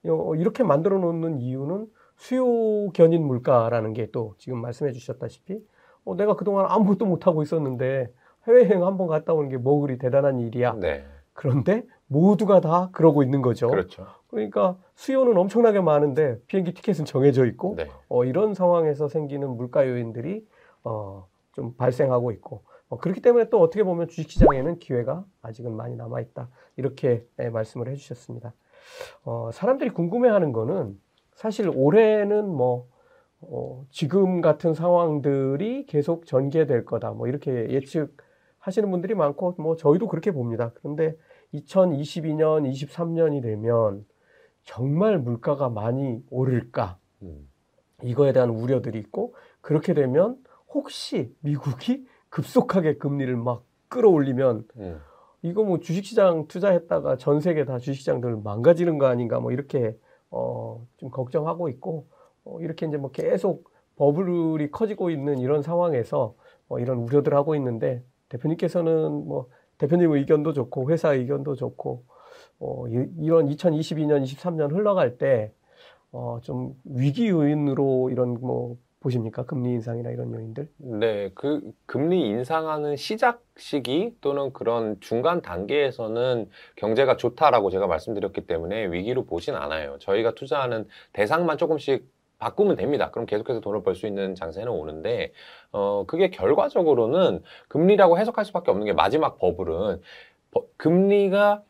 어, 이렇게 만들어 놓는 이유는 수요 견인 물가라는 게 또 지금 말씀해 주셨다시피 어, 내가 그동안 아무것도 못 하고 있었는데 해외여행 한 번 갔다 오는 게 뭐 그리 대단한 일이야. 네. 그런데 모두가 다 그러고 있는 거죠. 그렇죠. 그러니까 수요는 엄청나게 많은데 비행기 티켓은 정해져 있고 네. 어, 이런 상황에서 생기는 물가 요인들이 어, 좀 발생하고 있고 어, 그렇기 때문에 또 어떻게 보면 주식시장에는 기회가 아직은 많이 남아 있다 이렇게 예, 말씀을 해주셨습니다. 어, 사람들이 궁금해하는 거는 사실 올해는 뭐 어, 지금 같은 상황들이 계속 전개될 거다 뭐 이렇게 예측하시는 분들이 많고 뭐 저희도 그렇게 봅니다. 그런데 2022년, 23년이 되면 정말 물가가 많이 오를까 음. 이거에 대한 우려들이 있고 그렇게 되면 혹시 미국이 급속하게 금리를 막 끌어올리면 음. 이거 뭐 주식시장 투자했다가 전 세계 다 주식시장들 망가지는 거 아닌가 뭐 이렇게 어 좀 걱정하고 있고 어 이렇게 이제 뭐 계속 버블이 커지고 있는 이런 상황에서 어 이런 우려들 하고 있는데 대표님께서는 뭐 대표님 의견도 좋고 회사 의견도 좋고 어 이- 이런 2022년 23년 흘러갈 때 어, 좀 위기 요인으로 이런 뭐 보십니까? 금리 인상이나 이런 요인들? 네, 그 금리 인상하는 시작 시기 또는 그런 중간 단계에서는 경제가 좋다라고 제가 말씀드렸기 때문에 위기로 보진 않아요. 저희가 투자하는 대상만 조금씩 바꾸면 됩니다. 그럼 계속해서 돈을 벌 수 있는 장세는 오는데, 어, 그게 결과적으로는 금리라고 해석할 수밖에 없는 게 마지막 버블은 버- 금리가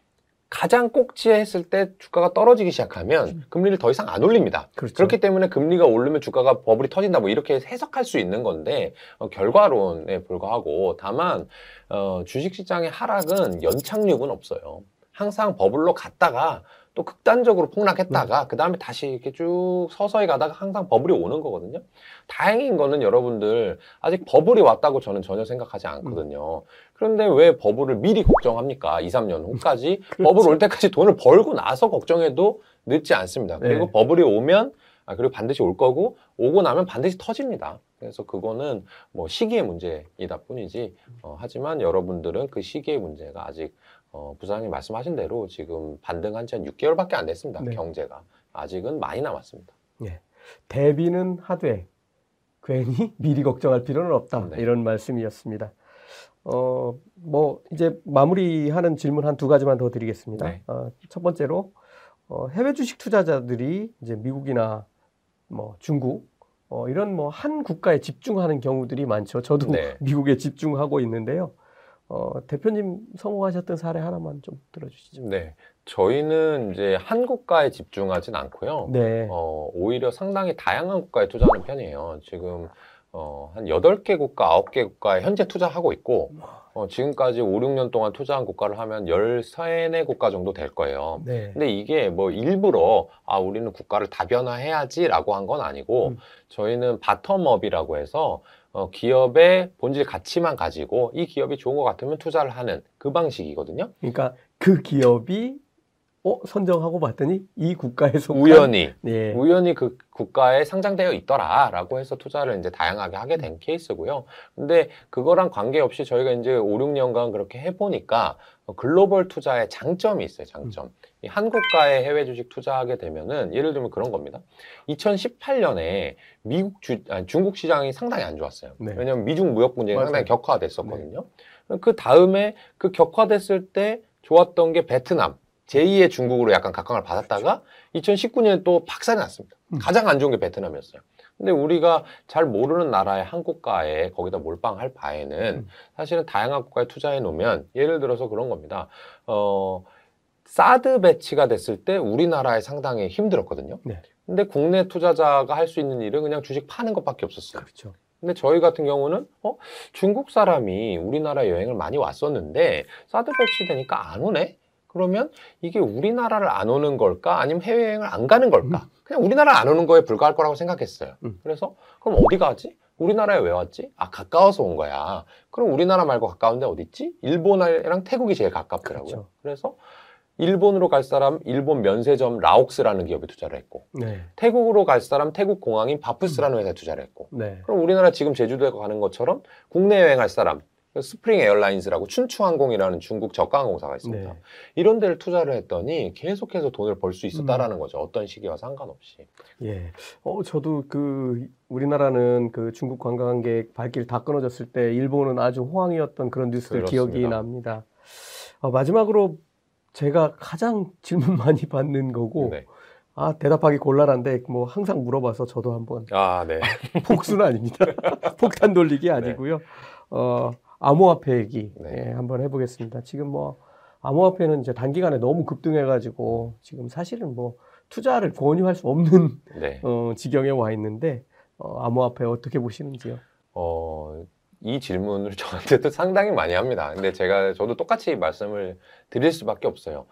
가장 꼭지에 했을 때 주가가 떨어지기 시작하면 금리를 더 이상 안 올립니다. 그렇죠. 그렇기 때문에 금리가 오르면 주가가 버블이 터진다 뭐 이렇게 해석할 수 있는 건데 어, 결과론에 불과하고 다만 어, 주식시장의 하락은 연착륙은 없어요. 항상 버블로 갔다가 또 극단적으로 폭락했다가 그 다음에 다시 이렇게 쭉 서서히 가다가 항상 버블이 오는 거거든요. 다행인 거는 여러분들 아직 버블이 왔다고 저는 전혀 생각하지 않거든요. 그런데 왜 버블을 미리 걱정합니까? 2, 3년 후까지 [LAUGHS] 그렇죠. 버블 올 때까지 돈을 벌고 나서 걱정해도 늦지 않습니다. 그리고 네. 버블이 오면 아, 그리고 반드시 올 거고 오고 나면 반드시 터집니다. 그래서 그거는 뭐 시기의 문제이다 뿐이지 어, 하지만 여러분들은 그 시기의 문제가 아직 어, 부장님 말씀하신 대로 지금 반등한 지 한 6개월밖에 안 됐습니다. 네. 경제가 아직은 많이 남았습니다. 대비는 하되 괜히 미리 걱정할 필요는 없다. 네. 이런 말씀이었습니다. 어, 뭐 이제 마무리하는 질문 한 두 가지만 더 드리겠습니다. 네. 어, 첫 번째로 어, 해외 주식 투자자들이 이제 미국이나 뭐 중국 어, 이런 뭐 한 국가에 집중하는 경우들이 많죠. 저도 네. [LAUGHS] 미국에 집중하고 있는데요. 어, 대표님 성공하셨던 사례 하나만 좀 들어주시죠. 네, 저희는 이제 한 국가에 집중하진 않고요. 네. 어, 오히려 상당히 다양한 국가에 투자하는 편이에요. 지금 어, 한 8개 국가, 9개 국가에 현재 투자하고 있고 어, 지금까지 5, 6년 동안 투자한 국가를 하면 13, 4국가 정도 될 거예요. 네. 근데 이게 뭐 일부러 아 우리는 국가를 다변화해야지라고 한 건 아니고 음. 저희는 bottom-up이라고 해서 어, 기업의 본질 가치만 가지고 이 기업이 좋은 것 같으면 투자를 하는 그 방식이거든요. 그러니까 그 기업이 어, 선정하고 봤더니 이 국가에 속한 우연히 네. 우연히 그 국가에 상장되어 있더라라고 해서 투자를 이제 다양하게 하게 된 케이스고요. 근데 그거랑 관계없이 저희가 이제 5, 6년간 그렇게 해 보니까 글로벌 투자의 장점이 있어요, 장점. 이한 국가에 해외 주식 투자하게 되면은 예를 들면 그런 겁니다. 2018년에 미국 주, 아니, 중국 시장이 상당히 안 좋았어요. 네. 왜냐하면 미중 무역 분쟁이 맞아요. 상당히 격화됐었거든요. 그 다음에 그 격화됐을 때 좋았던 게 베트남. 제2의 중국으로 약간 각광을 받았다가 2019년에 또 박살이 났습니다. 음. 가장 안 좋은 게 베트남이었어요. 근데 우리가 잘 모르는 나라의 한 국가에 거기다 몰빵할 바에는 음. 사실은 다양한 국가에 투자해 놓으면 예를 들어서 그런 겁니다. 어, 사드 배치가 됐을 때 우리나라에 상당히 힘들었거든요. 네. 근데 국내 투자자가 할 수 있는 일은 그냥 주식 파는 것밖에 없었어요. 그렇죠. 근데 저희 같은 경우는 어 중국 사람이 우리나라 여행을 많이 왔었는데 사드 배치되니까 안 오네? 그러면 이게 우리나라를 안 오는 걸까? 아니면 해외여행을 안 가는 걸까? 그냥 우리나라 안 오는 거에 불과할 거라고 생각했어요. 음. 그래서 그럼 어디 가지? 우리나라에 왜 왔지? 아 가까워서 온 거야. 그럼 우리나라 말고 가까운데 어디 있지? 일본이랑 태국이 제일 가깝더라고요. 그렇죠. 그래서 일본으로 갈 사람 일본 면세점 라옥스라는 기업에 투자를 했고 네. 태국으로 갈 사람 태국 공항인 바프스라는 회사에 투자를 했고 네. 그럼 우리나라 지금 제주도에 가는 것처럼 국내 여행할 사람 스프링 에어라인스라고 춘추항공이라는 중국 저가항공사가 있습니다. 네. 이런 데를 투자를 했더니 계속해서 돈을 벌수 음. 있었다라는 거죠. 어떤 시기와 상관없이. 예. 어, 저도 그 우리나라는 그 중국 관광객 발길 다 끊어졌을 때 일본은 아주 호황이었던 그런 뉴스들 그렇습니다. 기억이 납니다. 어, 마지막으로 제가 가장 질문 [LAUGHS] 많이 받는 거고 네. 아 대답하기 곤란한데 뭐 항상 물어봐서 저도 한번 아, 네. [LAUGHS] 폭수는 아닙니다. [LAUGHS] 폭탄 돌리기 아니고요. 어, 암호화폐 얘기 네. 예, 한번 해보겠습니다. 지금 뭐 암호화폐는 이제 단기간에 너무 급등해가지고 지금 사실은 뭐 투자를 권유할 수 없는 [LAUGHS] 네. 어, 지경에 와 있는데 어, 암호화폐 어떻게 보시는지요? 어, 이 질문을 [LAUGHS] 저한테도 상당히 많이 합니다. 근데 제가 저도 똑같이 말씀을 드릴 수밖에 없어요.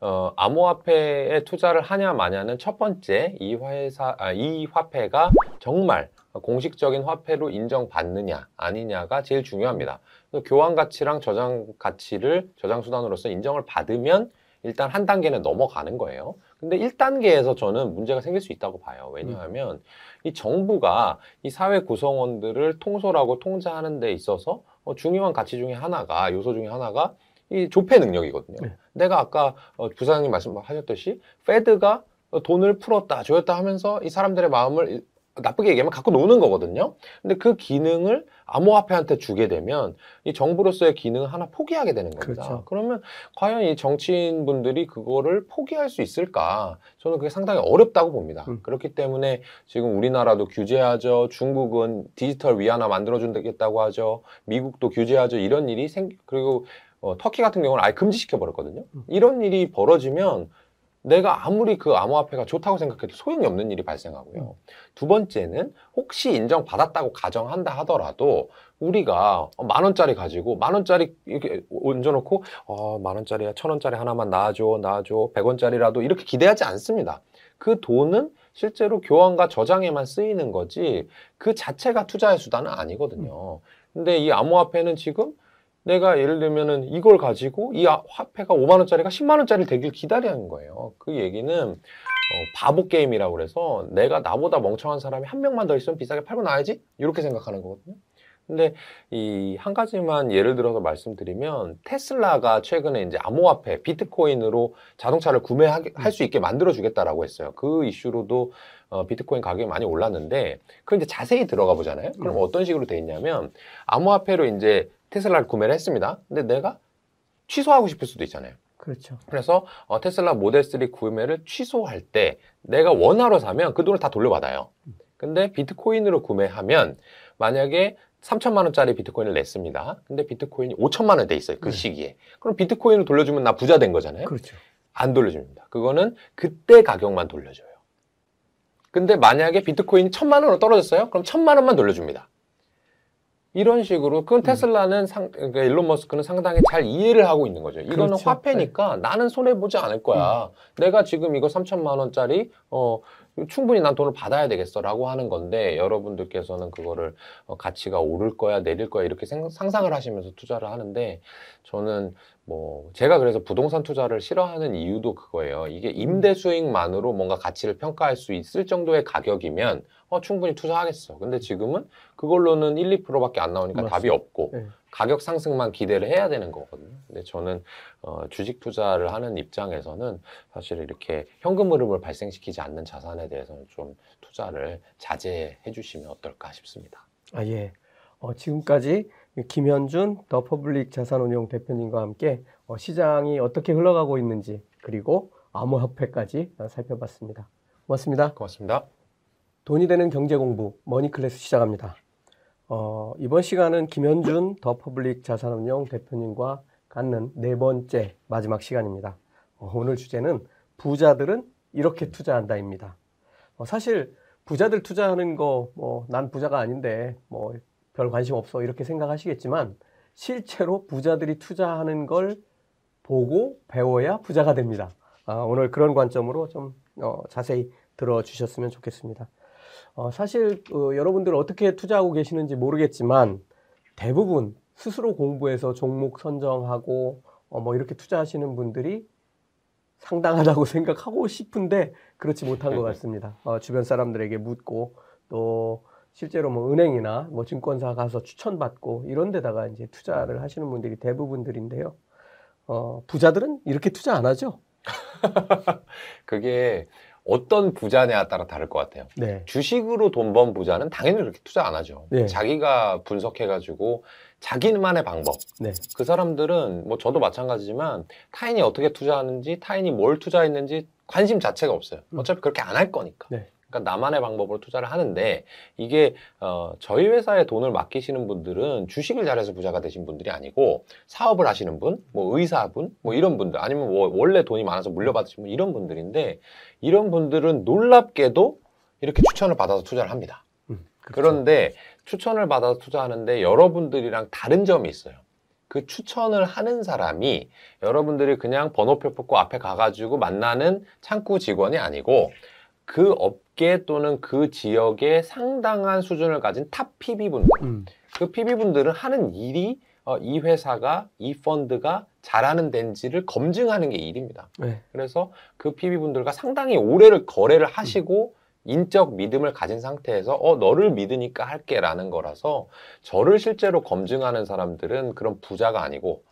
어, 암호화폐에 투자를 하냐 마냐는 첫 번째 이 회사 아, 이 화폐가 정말 공식적인 화폐로 인정받느냐 아니냐가 제일 중요합니다. 교환 가치랑 저장 가치를 저장 수단으로서 인정을 받으면 일단 한 단계는 넘어가는 거예요. 근데 1단계에서 저는 문제가 생길 수 있다고 봐요. 왜냐하면 이 정부가 이 사회 구성원들을 통솔하고 통제하는 데 있어서 어, 중요한 가치 중에 하나가 요소 중에 하나가 이 조폐 능력이거든요. 네. 내가 아까 어, 부사장님 말씀하셨듯이 페드가 어, 돈을 풀었다 조였다 하면서 이 사람들의 마음을 이- 나쁘게 얘기하면 갖고 노는 거거든요. 근데 그 기능을 암호화폐한테 주게 되면 이 정부로서의 기능을 하나 포기하게 되는 겁니다. 그렇죠. 그러면 과연 이 정치인분들이 그거를 포기할 수 있을까? 저는 그게 상당히 어렵다고 봅니다. 음. 그렇기 때문에 지금 우리나라도 규제하죠. 중국은 디지털 위안화 만들어준다고 하죠. 미국도 규제하죠. 이런 일이 생 그리고 어, 터키 같은 경우는 아예 금지시켜 버렸거든요. 음. 이런 일이 벌어지면 내가 아무리 그 암호화폐가 좋다고 생각해도 소용이 없는 일이 발생하고요. 두 번째는 혹시 인정받았다고 가정한다 하더라도 우리가 만 원짜리 가지고 만 원짜리 이렇게 얹어놓고 어, 만 원짜리야 천 원짜리 하나만 나와줘 나와줘 백 원짜리라도 이렇게 기대하지 않습니다. 그 돈은 실제로 교환과 저장에만 쓰이는 거지 그 자체가 투자의 수단은 아니거든요. 근데 이 암호화폐는 지금 내가 예를 들면은 이걸 가지고 이 아- 화폐가 5만 원짜리가 10만 원짜리 되길 기다리는 거예요. 그 얘기는 어, 바보 게임이라고 그래서 내가 나보다 멍청한 사람이 한 명만 더 있으면 비싸게 팔고 나야지 이렇게 생각하는 거거든요. 근데 이 한 가지만 예를 들어서 말씀드리면 테슬라가 최근에 이제 암호화폐 비트코인으로 자동차를 구매할 수 있게 만들어 주겠다라고 했어요. 그 이슈로도 어, 비트코인 가격이 많이 올랐는데 그 이제 자세히 들어가 보잖아요. 그럼 음. 어떤 식으로 돼 있냐면 암호화폐로 이제 테슬라를 구매를 했습니다. 근데 내가 취소하고 싶을 수도 있잖아요. 그렇죠. 그래서 어, 테슬라 모델 3 구매를 취소할 때 내가 원화로 사면 그 돈을 다 돌려받아요. 근데 비트코인으로 구매하면 만약에 3천만 원짜리 비트코인을 냈습니다. 근데 비트코인이 5천만 원 돼 있어요. 그 네. 시기에. 그럼 비트코인을 돌려주면 나 부자 된 거잖아요. 그렇죠. 안 돌려줍니다. 그거는 그때 가격만 돌려줘요. 근데 만약에 비트코인이 천만 원으로 떨어졌어요? 그럼 천만 원만 돌려줍니다. 이런 식으로 그건 테슬라는 상, 그러니까 일론 머스크는 상당히 잘 이해를 하고 있는 거죠. 이거는 그렇죠. 화폐니까 나는 손해 보지 않을 거야. 내가 지금 이거 3천만 원짜리 어 충분히 난 돈을 받아야 되겠어라고 하는 건데 여러분들께서는 그거를 어, 가치가 오를 거야 내릴 거야 이렇게 생- 상상을 하시면서 투자를 하는데 저는 뭐 제가 그래서 부동산 투자를 싫어하는 이유도 그거예요. 이게 임대 수익만으로 뭔가 가치를 평가할 수 있을 정도의 가격이면 어, 충분히 투자하겠어. 근데 지금은 그걸로는 1, 2%밖에 안 나오니까 맞습니다. 답이 없고 네. 가격 상승만 기대를 해야 되는 거거든요. 근데 저는 어, 주식 투자를 하는 입장에서는 사실 이렇게 현금 흐름을 발생시키지 않는 자산에 대해서는 좀 투자를 자제해 주시면 어떨까 싶습니다. 아, 예. 어, 지금까지 김현준 더 퍼블릭 자산운용 대표님과 함께 어, 시장이 어떻게 흘러가고 있는지 그리고 암호화폐까지 어, 살펴봤습니다. 고맙습니다. 고맙습니다. 돈이 되는 경제 공부 머니클래스 시작합니다. 어, 이번 시간은 김현준 더 퍼블릭 자산운용 대표님과 갖는 네 번째 마지막 시간입니다. 어, 오늘 주제는 부자들은 이렇게 투자한다입니다. 어, 사실 부자들 투자하는 거 뭐 난 부자가 아닌데 뭐 별 관심 없어 이렇게 생각하시겠지만 실제로 부자들이 투자하는 걸 보고 배워야 부자가 됩니다. 아, 오늘 그런 관점으로 좀 어, 자세히 들어주셨으면 좋겠습니다. 어, 사실 어, 여러분들 어떻게 투자하고 계시는지 모르겠지만 대부분 스스로 공부해서 종목 선정하고 어, 뭐 이렇게 투자하시는 분들이 상당하다고 [LAUGHS] 생각하고 싶은데 그렇지 못한 것 같습니다. 어, 주변 사람들에게 묻고 또 실제로 뭐 은행이나 뭐 증권사 가서 추천받고 이런 데다가 이제 투자를 하시는 분들이 대부분들인데요. 어, 부자들은 이렇게 투자 안 하죠? [LAUGHS] 그게 어떤 부자냐에 따라 다를 것 같아요. 네. 주식으로 돈 번 부자는 당연히 그렇게 투자 안 하죠. 네. 자기가 분석해가지고 자기만의 방법. 네. 그 사람들은 뭐 저도 마찬가지지만 타인이 어떻게 투자하는지 타인이 뭘 투자했는지 관심 자체가 없어요. 음. 어차피 그렇게 안 할 거니까. 네. 그러니까 나만의 방법으로 투자를 하는데 이게 어, 저희 회사에 돈을 맡기시는 분들은 주식을 잘해서 부자가 되신 분들이 아니고 사업을 하시는 분, 뭐 의사분, 뭐 이런 분들 아니면 뭐 원래 돈이 많아서 물려받으신 분 이런 분들인데 이런 분들은 놀랍게도 이렇게 추천을 받아서 투자를 합니다. 음, 그렇죠. 그런데 추천을 받아서 투자하는데 여러분들이랑 다른 점이 있어요. 그 추천을 하는 사람이 여러분들이 그냥 번호표 뽑고 앞에 가가지고 만나는 창구 직원이 아니고 그 업계 또는 그 지역에 상당한 수준을 가진 top PB분들. 음, 그 PB분들은 하는 일이 어, 이 회사가, 이 펀드가 잘하는 데인지를 검증하는 게 일입니다. 네. 그래서 그 PB분들과 상당히 오래를 거래를 하시고 인적 믿음을 가진 상태에서 어 너를 믿으니까 할게라는 거라서 저를 실제로 검증하는 사람들은 그런 부자가 아니고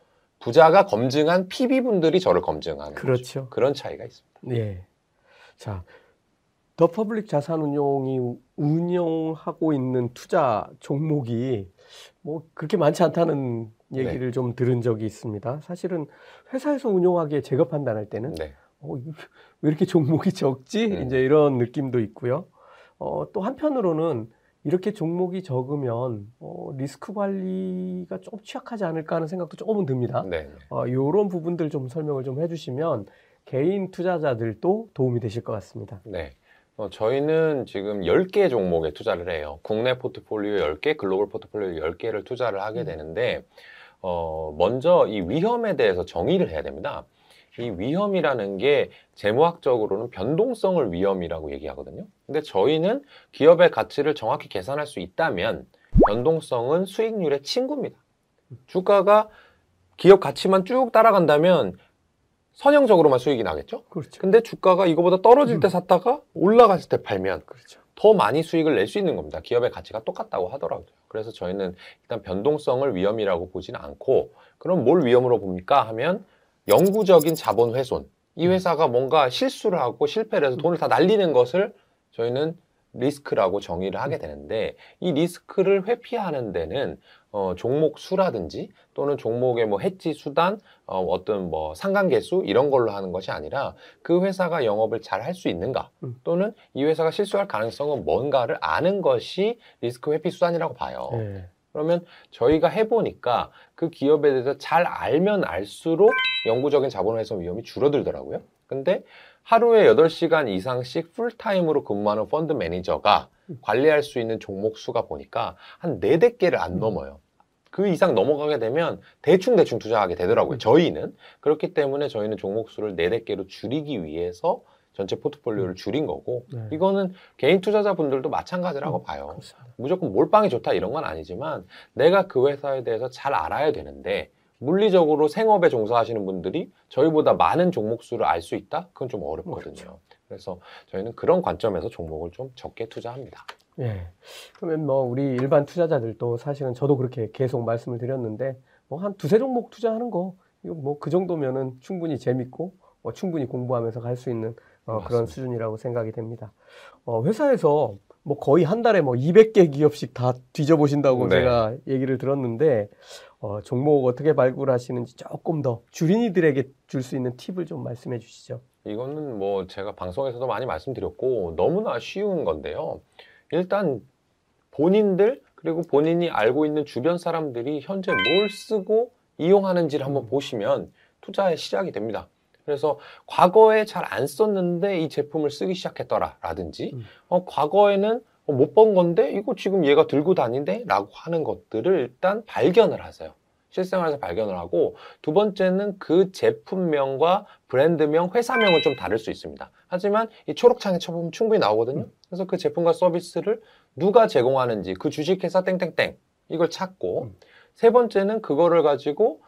부자가 검증한 PB분들이 저를 검증하는. 그렇죠. 그런 차이가 있습니다. 예. 자, 더 퍼블릭 자산운용이 운영하고 있는 투자 종목이 뭐 그렇게 많지 않다는 얘기를 좀 들은 적이 있습니다. 사실은 회사에서 운용하기에 제가 판단할 때는 네. 어, 왜 이렇게 종목이 적지? 음. 이제 이런 느낌도 있고요. 어, 또 한편으로는 이렇게 종목이 적으면 어, 리스크 관리가 좀 취약하지 않을까 하는 생각도 조금은 듭니다. 네. 네. 어, 이런 부분들 좀 설명을 좀 해주시면 개인 투자자들도 도움이 되실 것 같습니다. 네. 어, 저희는 지금 10개 종목에 투자를 해요. 국내 포트폴리오 10개, 글로벌 포트폴리오 10개를 투자를 하게 음. 되는데, 어, 먼저 이 위험에 대해서 정의를 해야 됩니다. 이 위험이라는 게 재무학적으로는 변동성을 위험이라고 얘기하거든요. 근데 저희는 기업의 가치를 정확히 계산할 수 있다면 변동성은 수익률의 친구입니다. 주가가 기업 가치만 쭉 따라간다면 선형적으로만 수익이 나겠죠? 그렇죠. 근데 주가가 이거보다 떨어질 때 음. 샀다가 올라갔을 때 팔면 그렇죠. 더 많이 수익을 낼 수 있는 겁니다. 기업의 가치가 똑같다고 하더라고요. 그래서 저희는 일단 변동성을 위험이라고 보지는 않고 그럼 뭘 위험으로 봅니까? 하면 영구적인 자본 훼손. 이 회사가 뭔가 실수를 하고 실패를 해서 돈을 다 날리는 것을 저희는 리스크라고 정의를 하게 되는데 이 리스크를 회피하는 데는 어, 종목 수라든지 또는 종목의 뭐 해지 수단 어, 어떤 뭐 상관 개수 이런 걸로 하는 것이 아니라 그 회사가 영업을 잘 할 수 있는가 음. 또는 이 회사가 실수할 가능성은 뭔가를 아는 것이 리스크 회피 수단이라고 봐요. 네. 그러면 저희가 해보니까 그 기업에 대해서 잘 알면 알수록 영구적인 자본훼손 위험이 줄어들더라고요. 근데 하루에 8시간 이상씩 풀타임으로 근무하는 펀드 매니저가 관리할 수 있는 종목 수가 보니까 한 4, 4개를 안 넘어요. 그 이상 넘어가게 되면 대충대충 투자하게 되더라고요. 저희는. 그렇기 때문에 저희는 종목 수를 4, 4개로 줄이기 위해서 전체 포트폴리오를 줄인 거고 네. 이거는 개인 투자자분들도 마찬가지라고 봐요. 그렇습니다. 무조건 몰빵이 좋다 이런 건 아니지만 내가 그 회사에 대해서 잘 알아야 되는데 물리적으로 생업에 종사하시는 분들이 저희보다 많은 종목 수를 알 수 있다? 그건 좀 어렵거든요. 그렇죠. 그래서 저희는 그런 관점에서 종목을 좀 적게 투자합니다. 예. 그러면 뭐 우리 일반 투자자들도 사실은 저도 그렇게 계속 말씀을 드렸는데 뭐 한 두세 종목 투자하는 거 이거 뭐 그 정도면은 충분히 재밌고 뭐 충분히 공부하면서 갈 수 있는 어, 그런 맞습니다. 수준이라고 생각이 됩니다. 어, 회사에서 뭐 거의 한 달에 뭐 200개 기업씩 다 뒤져보신다고 네. 제가 얘기를 들었는데 어, 종목 어떻게 발굴하시는지 조금 더 주린이들에게 줄 수 있는 팁을 좀 말씀해 주시죠. 이거는 뭐 제가 방송에서도 많이 말씀드렸고 너무나 쉬운 건데요. 일단 본인들 그리고 본인이 알고 있는 주변 사람들이 현재 뭘 쓰고 이용하는지를 한번 음. 보시면 투자의 시작이 됩니다. 그래서 과거에 잘 안 썼는데 이 제품을 쓰기 시작했더라라든지 음. 어, 과거에는 못본 건데 이거 지금 얘가 들고 다닌대? 라고 하는 것들을 일단 발견을 하세요. 실생활에서 발견을 하고 두 번째는 그 제품명과 브랜드명, 회사명은 좀 다를 수 있습니다. 하지만 이 초록창에 쳐보면 충분히 나오거든요. 그래서 그 제품과 서비스를 누가 제공하는지 그 주식회사 땡땡땡 이걸 찾고 음. 세 번째는 그거를 가지고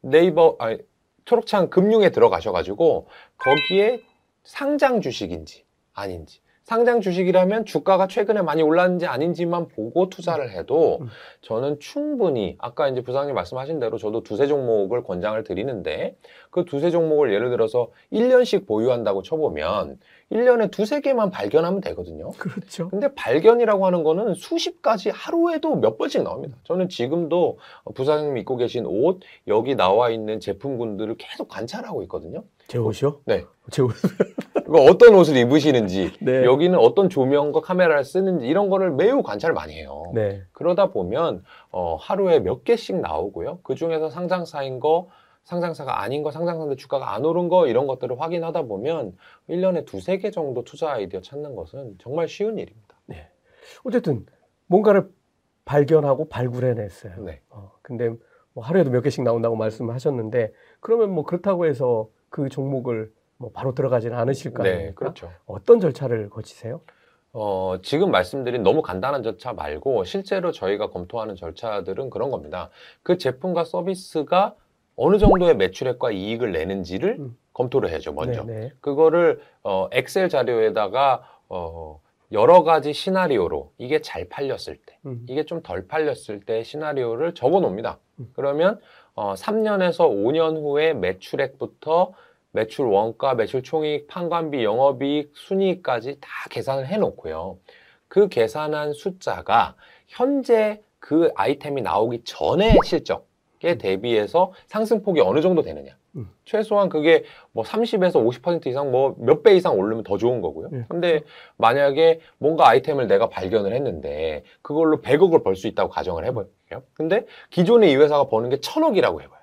네이버 아니 초록창 금융에 들어가셔가지고 거기에 상장 주식인지 아닌지 상장 주식이라면 주가가 최근에 많이 올랐는지 아닌지만 보고 투자를 해도 음. 저는 충분히 아까 이제 부장님 말씀하신 대로 저도 두세 종목을 권장을 드리는데 그 두세 종목을 예를 들어서 1년씩 보유한다고 쳐보면 1년에 두세 개만 발견하면 되거든요. 그렇죠. 근데 발견이라고 하는 거는 수십 가지 하루에도 몇 번씩 나옵니다. 저는 지금도 부사장님이 입고 계신 옷, 여기 나와 있는 제품군들을 계속 관찰하고 있거든요. 제 옷이요? 네. 제 옷. [LAUGHS] 그러니까 어떤 옷을 입으시는지, 네. 여기는 어떤 조명과 카메라를 쓰는지 이런 거를 매우 관찰을 많이 해요. 네. 그러다 보면 어, 하루에 몇 개씩 나오고요. 그 중에서 상장사인 거, 상장사가 아닌 거, 상장사인데 주가가 안 오른 거 이런 것들을 확인하다 보면 1년에 두세 개 정도 투자 아이디어 찾는 것은 정말 쉬운 일입니다. 어쨌든 뭔가를 발견하고 발굴해냈어요. 네. 어, 근데 뭐 하루에도 몇 개씩 나온다고 말씀하셨는데 그러면 뭐 그렇다고 해서 그 종목을 뭐 바로 들어가지는 않으실 거 아닙니까? 네, 그렇죠. 어떤 절차를 거치세요? 어, 지금 말씀드린 너무 간단한 절차 말고 실제로 저희가 검토하는 절차들은 그런 겁니다. 그 제품과 서비스가 어느 정도의 매출액과 이익을 내는지를 음. 검토를 해야죠, 먼저. 네, 네. 그거를 어, 엑셀 자료에다가 어, 여러 가지 시나리오로 이게 잘 팔렸을 때, 음. 이게 좀 덜 팔렸을 때 시나리오를 적어 놓습니다. 음. 그러면 어, 3년에서 5년 후에 매출액부터 매출 원가, 매출 총이익, 판관비, 영업이익, 순이익까지 다 계산을 해 놓고요. 그 계산한 숫자가 현재 그 아이템이 나오기 전의 실적에 대비해서 상승폭이 어느 정도 되느냐. 음. 최소한 그게 뭐 30에서 50% 이상 뭐 몇 배 이상 오르면 더 좋은 거고요. 예, 근데 만약에 뭔가 아이템을 내가 발견을 했는데 그걸로 100억을 벌 수 있다고 가정을 해봐요. 근데 기존에 이 회사가 버는 게 1000억이라고 해봐요.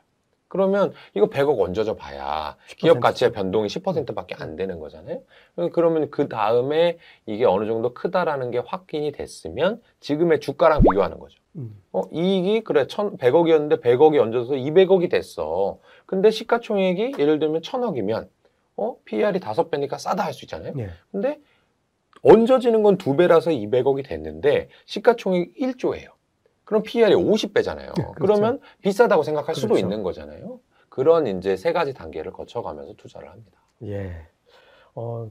그러면 이거 100억 얹어져 봐야 기업 10%. 가치의 변동이 10%밖에 안 되는 거잖아요. 그러면 그 다음에 이게 어느 정도 크다라는 게 확인이 됐으면 지금의 주가랑 비교하는 거죠. 음. 어, 이익이 그래, 천, 100억이었는데 100억이 얹어서 200억이 됐어. 근데 시가총액이 예를 들면 1000억이면, 어, PER이 5배니까 싸다 할 수 있잖아요. 네. 근데 얹어지는 건 2배라서 200억이 됐는데 시가총액 1조예요. 그럼 PER이 50배잖아요. [LAUGHS] 그렇죠. 그러면 비싸다고 생각할 수도 그렇죠. 있는 거잖아요. 그런 이제 세 가지 단계를 거쳐가면서 투자를 합니다. 예. 어,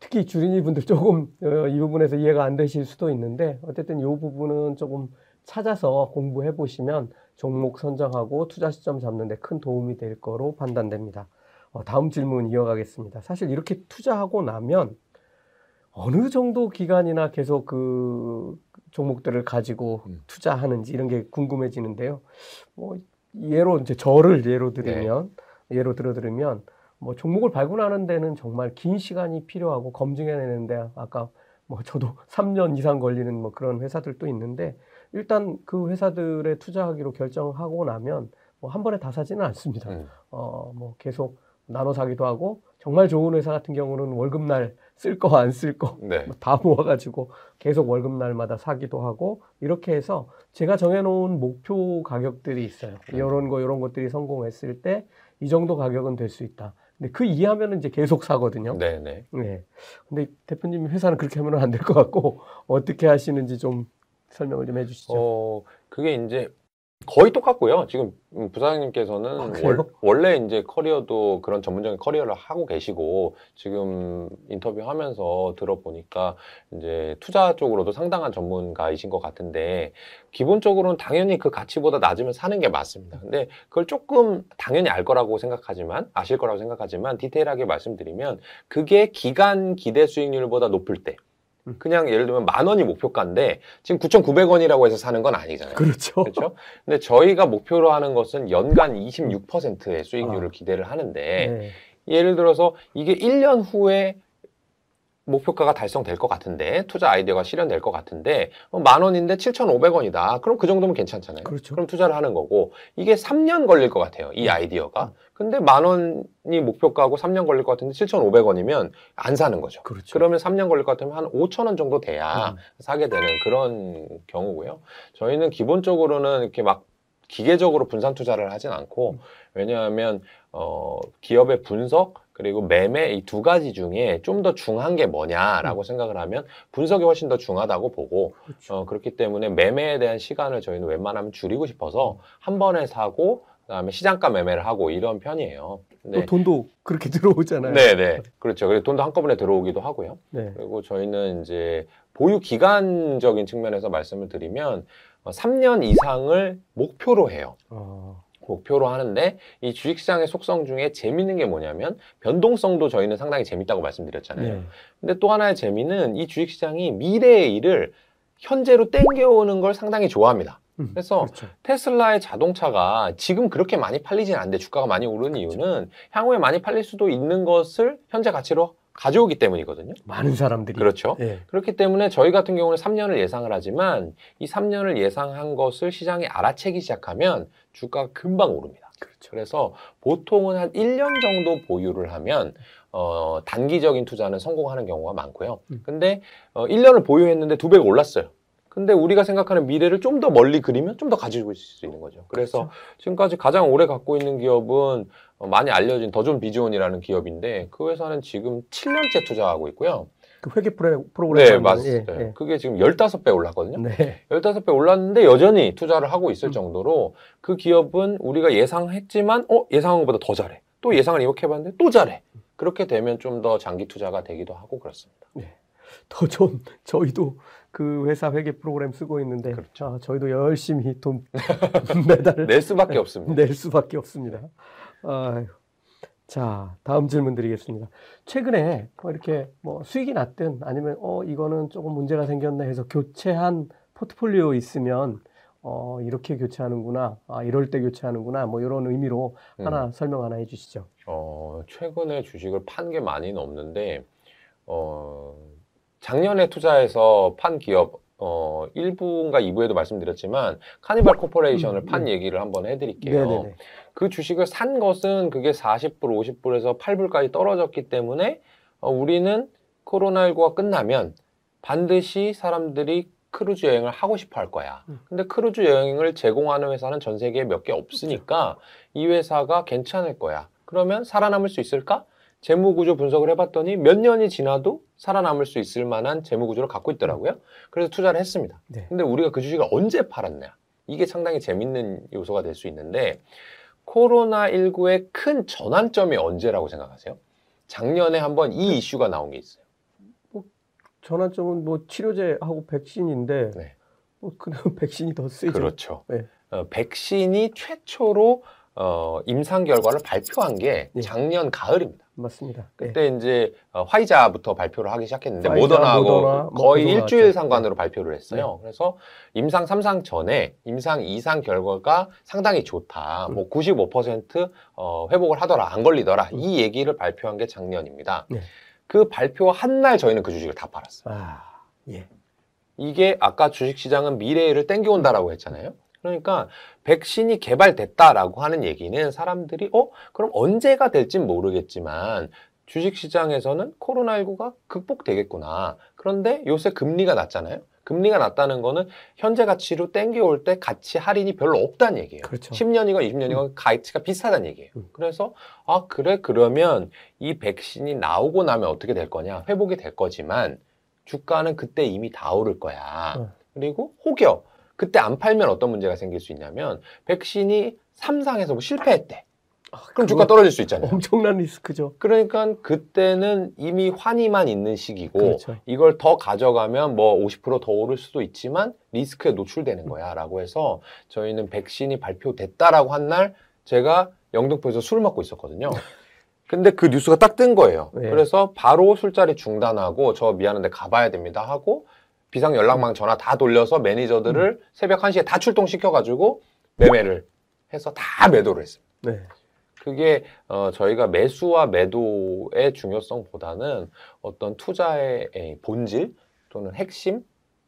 특히 주린이 분들 조금 어, 이 부분에서 이해가 안 되실 수도 있는데 어쨌든 이 부분은 조금 찾아서 공부해 보시면 종목 선정하고 투자 시점 잡는 데 큰 도움이 될 거로 판단됩니다. 어, 다음 질문 이어가겠습니다. 사실 이렇게 투자하고 나면 어느 정도 기간이나 계속 그 종목들을 가지고 음. 투자하는지 이런 게 궁금해지는데요. 뭐 예로 이제 저를 예로 들으면 예로 들어 들으면 뭐 종목을 발굴하는 데는 정말 긴 시간이 필요하고 검증해내는데 아까 뭐 저도 [LAUGHS] 3년 이상 걸리는 뭐 그런 회사들도 있는데 일단 그 회사들에 투자하기로 결정하고 나면 뭐 한 번에 다 사지는 않습니다. 음. 어, 뭐 계속 나눠 사기도 하고 정말 좋은 회사 같은 경우는 월급날 쓸 거 안 쓸거 네. 다 모아가지고 계속 월급날마다 사기도 하고 이렇게 해서 제가 정해놓은 목표 가격들이 있어요. 음. 이런 거 이런 것들이 성공했을 때 이 정도 가격은 될 수 있다. 근데 그 이하면은 이제 계속 사거든요. 네, 네. 네. 근데 대표님 회사는 그렇게 하면 안 될 것 같고 어떻게 하시는지 좀 설명을 좀 해주시죠. 어, 그게 이제 거의 똑같고요. 지금 음, 부사장님께서는 아? 월, 원래 이제 커리어도 그런 전문적인 커리어를 하고 계시고 지금 인터뷰하면서 들어보니까 이제 투자 쪽으로도 상당한 전문가이신 것 같은데 기본적으로는 당연히 그 가치보다 낮으면 사는 게 맞습니다. 근데 그걸 조금 당연히 알 거라고 생각하지만 아실 거라고 생각하지만 디테일하게 말씀드리면 그게 기간 기대 수익률보다 높을 때 음. 그냥 예를 들면 만 원이 목표가인데 지금 9,900원이라고 해서 사는 건 아니잖아요. 그렇죠. 그렇죠? 근데 저희가 목표로 하는 것은 연간 26%의 수익률을 아. 기대를 하는데 네. 예를 들어서 이게 1년 후에 목표가가 달성될 것 같은데 투자 아이디어가 실현될 것 같은데 어, 만 원인데 7,500원이다. 그럼 그 정도면 괜찮잖아요. 그렇죠. 그럼 투자를 하는 거고 이게 3년 걸릴 것 같아요. 이 아이디어가. 근데 만 원이 목표가고 3년 걸릴 것 같은데 7,500원이면 안 사는 거죠. 그렇죠. 그러면 3년 걸릴 것 같으면 한 5천 원 정도 돼야 음. 사게 되는 그런 경우고요. 저희는 기본적으로는 이렇게 막 기계적으로 분산 투자를 하진 않고 음. 왜냐하면 어, 기업의 분석 그리고 매매 이 두 가지 중에 좀 더 중요한 게 뭐냐라고 생각을 하면 분석이 훨씬 더 중요하다고 보고 음. 그렇죠. 어, 그렇기 때문에 매매에 대한 시간을 저희는 웬만하면 줄이고 싶어서 한 번에 사고 그다음에 시장가 매매를 하고 이런 편이에요. 또 돈도 그렇게 [LAUGHS] 들어오잖아요. 네, 네, 그렇죠. 그리고 돈도 한꺼번에 들어오기도 하고요. 네. 그리고 저희는 이제 보유 기간적인 측면에서 말씀을 드리면 어, 3년 이상을 목표로 해요. 어, 목표로 하는데 이 주식시장의 속성 중에 재밌는 게 뭐냐면 변동성도 저희는 상당히 재밌다고 말씀드렸잖아요. 네. 근데 또 하나의 재미는 이 주식시장이 미래의 일을 현재로 땡겨오는 걸 상당히 좋아합니다. 음, 그래서 그렇죠. 테슬라의 자동차가 지금 그렇게 많이 팔리진 않는데 주가가 많이 오르는 이유는 향후에 많이 팔릴 수도 있는 것을 현재 가치로 가져오기 때문이거든요. 많은 사람들이 그렇죠. 예. 그렇기 때문에 저희 같은 경우는 3년을 예상을 하지만 이 3년을 예상한 것을 시장이 알아채기 시작하면 주가가 금방 오릅니다. 그렇죠. 그래서 보통은 한 1년 정도 보유를 하면 어, 단기적인 투자는 성공하는 경우가 많고요. 음. 근데 어, 1년을 보유했는데 두 배가 올랐어요. 근데 우리가 생각하는 미래를 좀 더 멀리 그리면 좀 더 가지고 있을 수 있는 거죠. 그래서 그렇죠. 지금까지 가장 오래 갖고 있는 기업은 어, 많이 알려진 더존 비즈온이라는 기업인데 그 회사는 지금 7년째 투자하고 있고요. 그 회계 프로, 프로그램 네, 맞습니다. 예, 그게 지금 15배 올랐거든요. 예. 네. 15배 올랐는데 여전히 투자를 하고 있을 음. 정도로 그 기업은 우리가 예상했지만 어 예상한 것보다 더 잘해. 또 예상을 이렇게 해봤는데 또 잘해. 그렇게 되면 좀 더 장기 투자가 되기도 하고 그렇습니다. 더좀 저희도 그 회사 회계 프로그램 쓰고 있는데 그렇죠. 아, 저희도 열심히 돈 [LAUGHS] 매달 낼 수밖에 없습니다. 낼 수밖에 없습니다. 아유. 자, 다음 질문 드리겠습니다. 최근에 뭐 이렇게 뭐 수익이 났든 아니면 어 이거는 조금 문제가 생겼네 해서 교체한 포트폴리오 있으면 어 이렇게 교체하는구나. 아 이럴 때 교체하는구나. 뭐 이런 의미로 음. 하나 설명 하나 해 주시죠. 어, 최근에 주식을 판 게 많이는 없는데 어, 작년에 투자해서 판 기업 어 1부인가 2부에도 말씀드렸지만 카니발 코퍼레이션을 음, 판 네. 얘기를 한번 해드릴게요. 네네네. 그 주식을 산 것은 그게 40불, 50불에서 8불까지 떨어졌기 때문에 어, 우리는 코로나19가 끝나면 반드시 사람들이 크루즈 여행을 하고 싶어 할 거야. 음. 근데 크루즈 여행을 제공하는 회사는 전 세계에 몇 개 없으니까 이 회사가 괜찮을 거야. 그러면 살아남을 수 있을까? 재무 구조 분석을 해봤더니 몇 년이 지나도 살아남을 수 있을 만한 재무 구조를 갖고 있더라고요. 그래서 투자를 했습니다. 네. 근데 우리가 그 주식을 언제 팔았냐? 이게 상당히 재밌는 요소가 될 수 있는데 코로나19의 큰 전환점이 언제라고 생각하세요? 작년에 한번 이 이슈가 나온 게 있어요. 전환점은 뭐 치료제하고 백신인데 네. 뭐 그냥 백신이 더 쓰이죠. 그렇죠. 네. 어, 백신이 최초로 어, 임상 결과를 발표한 게 예. 작년 가을입니다. 맞습니다. 네. 그때 이제 어, 화이자부터 발표를 하기 시작했는데 화이자, 모더나하고 모더나, 뭐 거의 그거 일주일 나왔죠. 상관으로 발표를 했어요. 그래서 임상 3상 전에 임상 2상 결과가 상당히 좋다. 음. 뭐95% 어, 회복을 하더라. 안 걸리더라. 음. 이 얘기를 발표한 게 작년입니다. 네. 그 발표 한 날 저희는 그 주식을 다 팔았어요. 아, 예. 이게 아까 주식시장은 미래를 땡겨온다라고 했잖아요. 그러니까 백신이 개발됐다라고 하는 얘기는 사람들이 어 그럼 언제가 될진 모르겠지만 주식시장에서는 코로나19가 극복되겠구나. 그런데 요새 금리가 낮잖아요. 금리가 낮다는 거는 현재 가치로 땡겨올 때 가치 할인이 별로 없다는 얘기예요. 그렇죠. 10년이건 20년이건 가치가 비슷하다는 얘기예요. 음. 그래서 아 그래 그러면 이 백신이 나오고 나면 어떻게 될 거냐 회복이 될 거지만 주가는 그때 이미 다 오를 거야. 어. 그리고 혹여 그때 안 팔면 어떤 문제가 생길 수 있냐면 백신이 3상에서 뭐 실패했대. 아, 그럼 주가 떨어질 수 있잖아요. 엄청난 리스크죠. 그러니까 그때는 이미 환희만 있는 시기고 그렇죠. 이걸 더 가져가면 뭐 50%더 오를 수도 있지만 리스크에 노출되는 거야 라고 해서 저희는 백신이 발표됐다라고 한 날 제가 영등포에서 술을 먹고 있었거든요. 근데 그 뉴스가 딱 뜬 거예요. 네. 그래서 바로 술자리 중단하고 저 미안한데 가봐야 됩니다 하고 비상 연락망 전화 다 돌려서 매니저들을 새벽 1시에 다 출동시켜가지고 매매를 해서 다 매도를 했습니다. 네. 그게 어, 저희가 매수와 매도의 중요성보다는 어떤 투자의 에, 본질 또는 핵심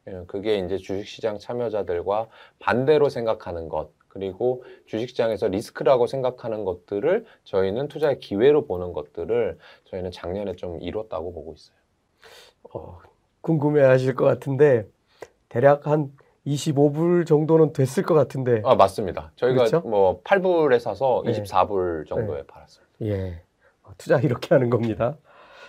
예, 그게 이제 주식시장 참여자들과 반대로 생각하는 것 그리고 주식시장에서 리스크라고 생각하는 것들을 저희는 투자의 기회로 보는 것들을 저희는 작년에 좀 이뤘다고 보고 있어요. 어, 궁금해 하실 것 같은데 대략 한 25불 정도는 됐을 것 같은데. 아 맞습니다. 저희가 그렇죠? 뭐 8불에 사서 네. 24불 정도에 팔았어요. 예. 어, 투자 이렇게 하는 겁니다.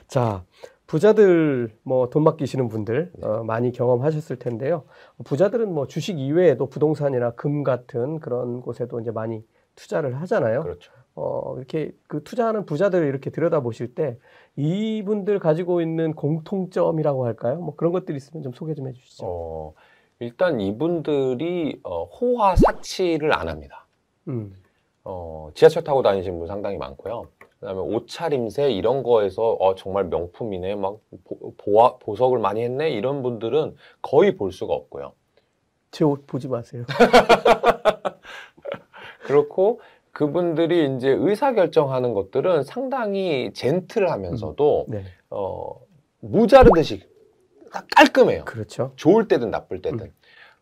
자, 부자들 뭐 돈 맡기시는 분들 네. 어, 많이 경험하셨을 텐데요. 부자들은 뭐 주식 이외에도 부동산이나 금 같은 그런 곳에도 이제 많이 투자를 하잖아요. 그렇죠. 어, 이렇게 그 투자하는 부자들 이렇게 들여다보실 때 이분들 가지고 있는 공통점이라고 할까요? 뭐 그런 것들이 있으면 좀 소개 좀 해주시죠. 어, 일단 이분들이 어, 호화 사치를 안 합니다. 음, 어, 지하철 타고 다니시는 분 상당히 많고요. 그다음에 옷차림새 이런 거에서 어, 정말 명품이네, 막 보, 보아, 보석을 많이 했네 이런 분들은 거의 볼 수가 없고요. 제 옷 보지 마세요. [LAUGHS] 그렇고 그분들이 이제 의사 결정하는 것들은 상당히 젠틀하면서도 네, 어, 무자르듯이 딱 깔끔해요. 그렇죠. 좋을 때든 나쁠 때든. 음.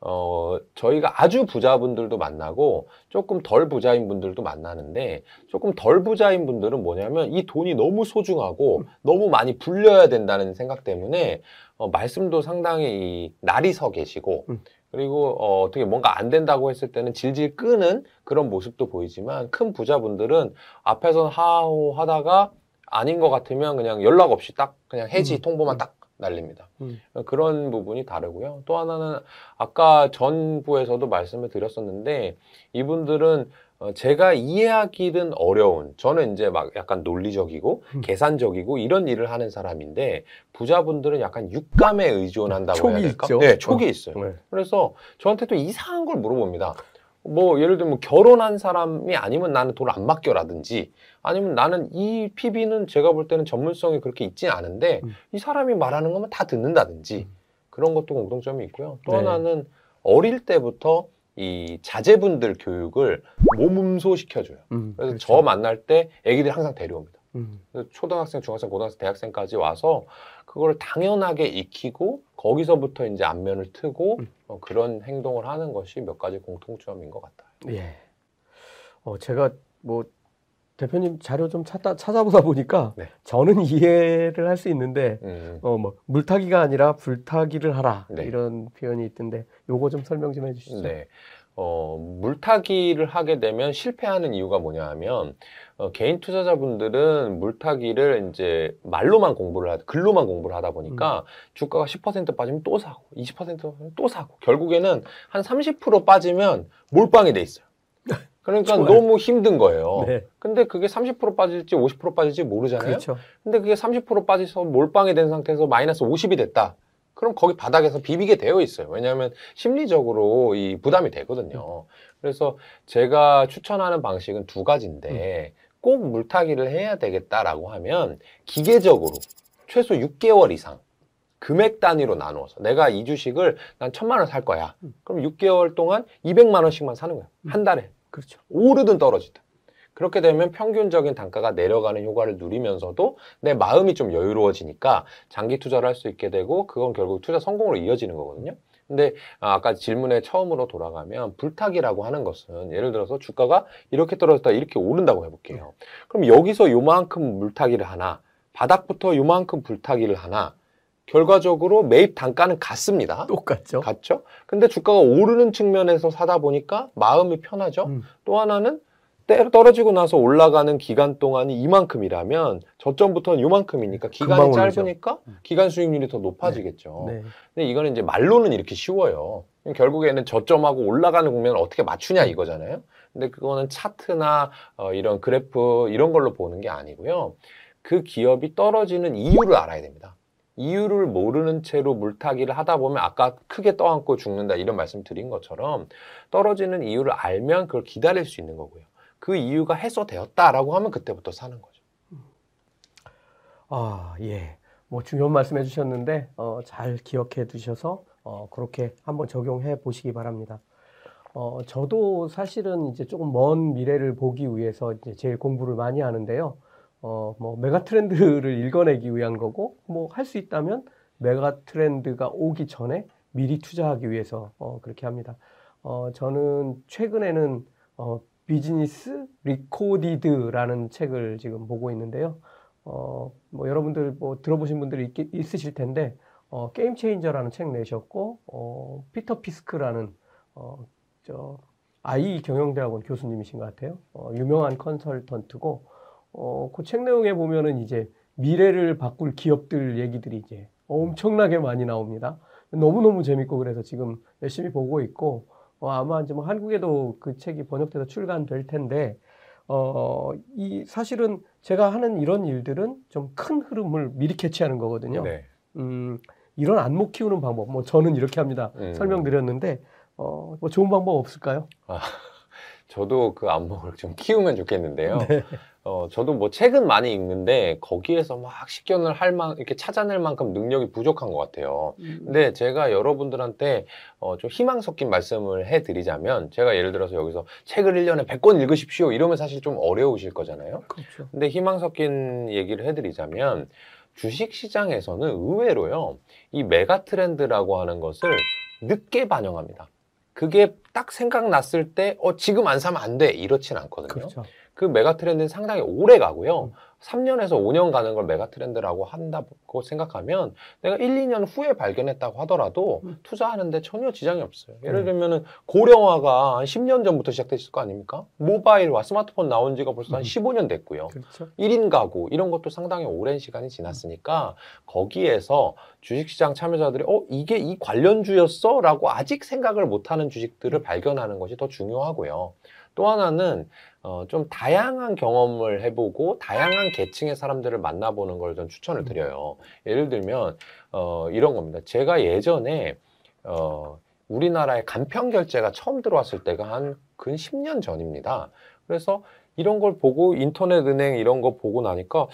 어, 저희가 아주 부자분들도 만나고 조금 덜 부자인 분들도 만나는데 조금 덜 부자인 분들은 뭐냐면 이 돈이 너무 소중하고 너무 많이 불려야 된다는 생각 때문에 어, 말씀도 상당히 이 날이 서 계시고 음. 그리고 어, 어떻게 뭔가 안 된다고 했을 때는 질질 끄는 그런 모습도 보이지만 큰 부자분들은 앞에서는 하호 하다가 아닌 것 같으면 그냥 연락 없이 딱 그냥 해지 음. 통보만 딱 날립니다. 음. 그런 부분이 다르고요. 또 하나는 아까 전부에서도 말씀을 드렸었는데 이분들은 어, 제가 이해하기는 어려운 저는 이제 막 약간 논리적이고 음. 계산적이고 이런 일을 하는 사람인데 부자분들은 약간 육감에 의존한다고 해야 될까? 있죠. 네, 촉이 어. 있어요. 네. 그래서 저한테 또 이상한 걸 물어봅니다. 뭐 예를 들면 결혼한 사람이 아니면 나는 돈을 안 맡겨라든지 아니면 나는 이 PB는 제가 볼 때는 전문성이 그렇게 있진 않은데 음. 이 사람이 말하는 것만 다 듣는다든지 그런 것도 공통점이 있고요. 또 네. 하나는 어릴 때부터 이 자제분들 교육을 몸음소 시켜줘요. 음, 그래서 그렇죠. 저 만날 때 애기들 항상 데려옵니다. 음. 초등학생, 중학생, 고등학생, 대학생까지 와서 그걸 당연하게 익히고 거기서부터 이제 안면을 트고 음. 어, 그런 행동을 하는 것이 몇 가지 공통점인 것 같아요. 예. 어, 제가 뭐 대표님 자료 좀 찾다, 찾아보다 보니까 네. 저는 [LAUGHS] 이해를 할 수 있는데 음. 어, 뭐 물타기가 아니라 불타기를 하라 네. 이런 표현이 있던데 요거 좀 설명 좀 해주시죠. 네. 어, 물타기를 하게 되면 실패하는 이유가 뭐냐 하면, 어, 개인 투자자분들은 물타기를 이제 말로만 공부를 하다, 글로만 공부를 하다 보니까 주가가 10% 빠지면 또 사고, 20% 빠지면 또 사고, 결국에는 한 30% 빠지면 몰빵이 돼 있어요. [LAUGHS] 그러니까 좋아요. 너무 힘든 거예요. 네. 근데 그게 30% 빠질지 50% 빠질지 모르잖아요. 그렇죠. 근데 그게 30% 빠져서 몰빵이 된 상태에서 마이너스 50이 됐다. 그럼 거기 바닥에서 비비게 되어 있어요. 왜냐하면 심리적으로 이 부담이 되거든요. 그래서 제가 추천하는 방식은 두 가지인데 꼭 물타기를 해야 되겠다라고 하면 기계적으로 최소 6개월 이상 금액 단위로 나누어서 내가 이 주식을 난 천만 원 살 거야. 그럼 6개월 동안 200만 원씩만 사는 거야. 한 달에. 그렇죠. 오르든 떨어지든. 그렇게 되면 평균적인 단가가 내려가는 효과를 누리면서도 내 마음이 좀 여유로워지니까 장기 투자를 할 수 있게 되고 그건 결국 투자 성공으로 이어지는 거거든요. 근데 아, 아까 질문에 처음으로 돌아가면 불타기라고 하는 것은 예를 들어서 주가가 이렇게 떨어졌다 이렇게 오른다고 해볼게요. 그럼 여기서 요만큼 물타기를 하나 바닥부터 요만큼 불타기를 하나 결과적으로 매입 단가는 같습니다. 똑같죠. 같죠? 근데 주가가 오르는 측면에서 사다 보니까 마음이 편하죠? 음. 또 하나는 때- 떨어지고 나서 올라가는 기간 동안이 이만큼이라면 저점부터는 이만큼이니까 기간이 금방 오르죠. 짧으니까 기간 수익률이 더 높아지겠죠. 네. 근데 이거는 이제 말로는 이렇게 쉬워요. 결국에는 저점하고 올라가는 국면을 어떻게 맞추냐 이거잖아요. 근데 그거는 차트나 어, 이런 그래프 이런 걸로 보는 게 아니고요. 그 기업이 떨어지는 이유를 알아야 됩니다. 이유를 모르는 채로 물타기를 하다 보면 아까 크게 떠안고 죽는다 이런 말씀 드린 것처럼 떨어지는 이유를 알면 그걸 기다릴 수 있는 거고요. 그 이유가 해소되었다라고 하면 그때부터 사는 거죠. 아, 예. 뭐 중요한 말씀 해주셨는데 어, 잘 기억해 두셔서 어, 그렇게 한번 적용해 보시기 바랍니다. 어, 저도 사실은 이제 조금 먼 미래를 보기 위해서 이제 제일 공부를 많이 하는데요. 어, 뭐 메가 트렌드를 읽어내기 위한 거고 뭐 할 수 있다면 메가 트렌드가 오기 전에 미리 투자하기 위해서 어, 그렇게 합니다. 어, 저는 최근에는 어, 비즈니스 리코디드라는 책을 지금 보고 있는데요. 어, 뭐 여러분들 뭐 들어보신 분들이 있, 있으실 텐데 어, 게임 체인저라는 책 내셨고 어, 피터 피스크라는 어, 저 아이 경영대학원 교수님이신 것 같아요. 어, 유명한 컨설턴트고 어, 그 책 내용에 보면은 이제 미래를 바꿀 기업들 얘기들이 이제 엄청나게 많이 나옵니다. 너무너무 재밌고 그래서 지금 열심히 보고 있고 어, 아마 이제 뭐 한국에도 그 책이 번역돼서 출간될 텐데 어, 이 사실은 제가 하는 이런 일들은 좀 큰 흐름을 미리 캐치하는 거거든요. 네. 음, 이런 안목 키우는 방법, 뭐 저는 이렇게 합니다. 음. 설명드렸는데, 어, 뭐 좋은 방법 없을까요? 저도 그 안목을 좀 키우면 좋겠는데요. 네. 어, 저도 뭐 책은 많이 읽는데 거기에서 막 식견을 할 만, 이렇게 찾아낼 만큼 능력이 부족한 것 같아요. 근데 제가 여러분들한테 어, 좀 희망 섞인 말씀을 해드리자면 제가 예를 들어서 여기서 책을 1년에 100권 읽으십시오. 이러면 사실 좀 어려우실 거잖아요. 그렇죠. 근데 희망 섞인 얘기를 해드리자면 주식 시장에서는 의외로요. 이 메가 트렌드라고 하는 것을 늦게 반영합니다. 그게 딱 생각났을 때, 어, 지금 안 사면 안 돼. 이렇진 않거든요. 그렇죠. 그 메가 트렌드는 상당히 오래 가고요. 음. 3년에서 5년 가는 걸 메가 트렌드라고 한다고 생각하면 내가 1, 2년 후에 발견했다고 하더라도 음. 투자하는데 전혀 지장이 없어요. 예를 음. 들면은 고령화가 한 10년 전부터 시작됐을 거 아닙니까? 모바일과 스마트폰 나온 지가 벌써 한 음. 15년 됐고요. 그렇죠. 1인 가구 이런 것도 상당히 오랜 시간이 지났으니까 거기에서 주식시장 참여자들이 어 이게 이 관련주였어? 라고 아직 생각을 못하는 주식들을 발견하는 것이 더 중요하고요. 또 하나는 어, 좀 다양한 경험을 해보고 다양한 계층의 사람들을 만나보는 걸 전 추천을 드려요. 예를 들면 어, 이런 겁니다. 제가 예전에 어, 우리나라에 간편 결제가 처음 들어왔을 때가 한 근 10년 전입니다. 그래서 이런 걸 보고 인터넷 은행 이런 거 보고 나니까 아,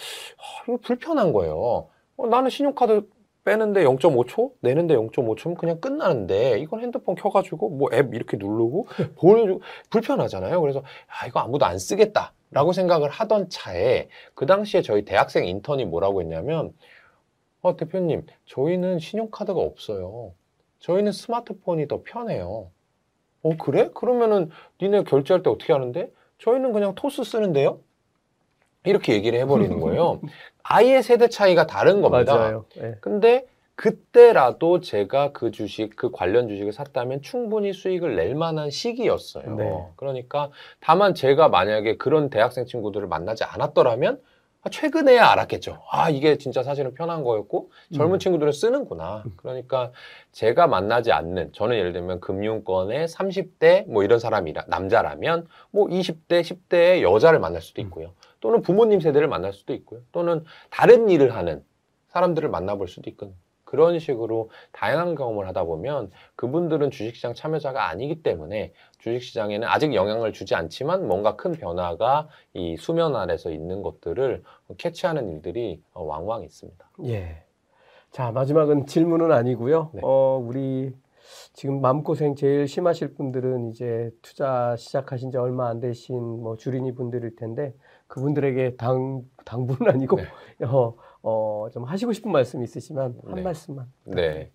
이거 불편한 거예요. 어, 나는 신용카드 빼는데 0.5초, 내는데 0.5초면 그냥 끝나는데 이건 핸드폰 켜가지고 뭐 앱 이렇게 누르고 [LAUGHS] 보여주고 불편하잖아요. 그래서 아 이거 아무도 안 쓰겠다. 라고 생각을 하던 차에 그 당시에 저희 대학생 인턴이 뭐라고 했냐면 어, 대표님, 저희는 신용카드가 없어요. 저희는 스마트폰이 더 편해요. 어, 그래? 그러면은 니네 결제할 때 어떻게 하는데? 저희는 그냥 토스 쓰는데요? 이렇게 얘기를 해버리는 거예요. [LAUGHS] 아예 세대 차이가 다른 겁니다. 맞아요. 예. 근데 그때라도 제가 그 주식, 그 관련 주식을 샀다면 충분히 수익을 낼 만한 시기였어요. 네. 그러니까 다만 제가 만약에 그런 대학생 친구들을 만나지 않았더라면 아, 최근에야 알았겠죠. 아, 이게 진짜 사실은 편한 거였고 젊은 음. 친구들은 쓰는구나. 그러니까 제가 만나지 않는 저는 예를 들면 금융권의 30대 뭐 이런 사람이라 남자라면 뭐 20대, 10대의 여자를 만날 수도 있고요. 또는 부모님 세대를 만날 수도 있고요. 또는 다른 일을 하는 사람들을 만나볼 수도 있거든요. 그런 식으로 다양한 경험을 하다 보면 그분들은 주식시장 참여자가 아니기 때문에 주식시장에는 아직 영향을 주지 않지만 뭔가 큰 변화가 이 수면 아래서 있는 것들을 캐치하는 일들이 어, 왕왕 있습니다. 예. 자, 마지막은 질문은 아니고요. 네. 어, 우리 지금 마음고생 제일 심하실 분들은 이제 투자 시작하신 지 얼마 안 되신 뭐 주린이 분들일 텐데 그분들에게 당, 당분은 아니고 네. [LAUGHS] 어, 어, 좀 하시고 싶은 말씀 있으시면 한 네. 말씀만. 네.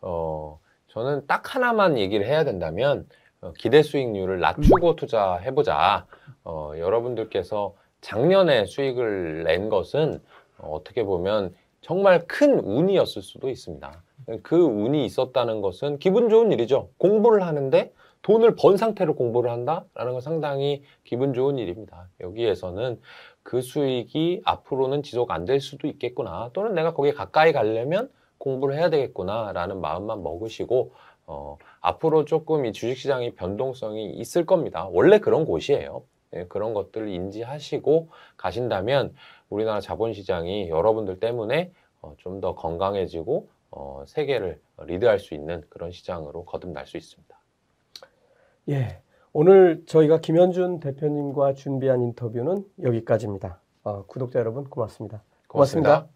어, 저는 딱 하나만 얘기를 해야 된다면, 어, 기대 수익률을 낮추고 투자해보자. 어, 여러분들께서 작년에 수익을 낸 것은 어, 어떻게 보면 정말 큰 운이었을 수도 있습니다. 그 운이 있었다는 것은 기분 좋은 일이죠. 공부를 하는데 돈을 번 상태로 공부를 한다라는 건 상당히 기분 좋은 일입니다. 여기에서는 그 수익이 앞으로는 지속 안 될 수도 있겠구나. 또는 내가 거기에 가까이 가려면 공부를 해야 되겠구나라는 마음만 먹으시고 어, 앞으로 조금 이 주식시장이 변동성이 있을 겁니다. 원래 그런 곳이에요. 예, 그런 것들을 인지하시고 가신다면 우리나라 자본시장이 여러분들 때문에 어, 좀 더 건강해지고 어, 세계를 리드할 수 있는 그런 시장으로 거듭날 수 있습니다. 예. 오늘 저희가 김현준 대표님과 준비한 인터뷰는 여기까지입니다. 어, 구독자 여러분 고맙습니다. 고맙습니다.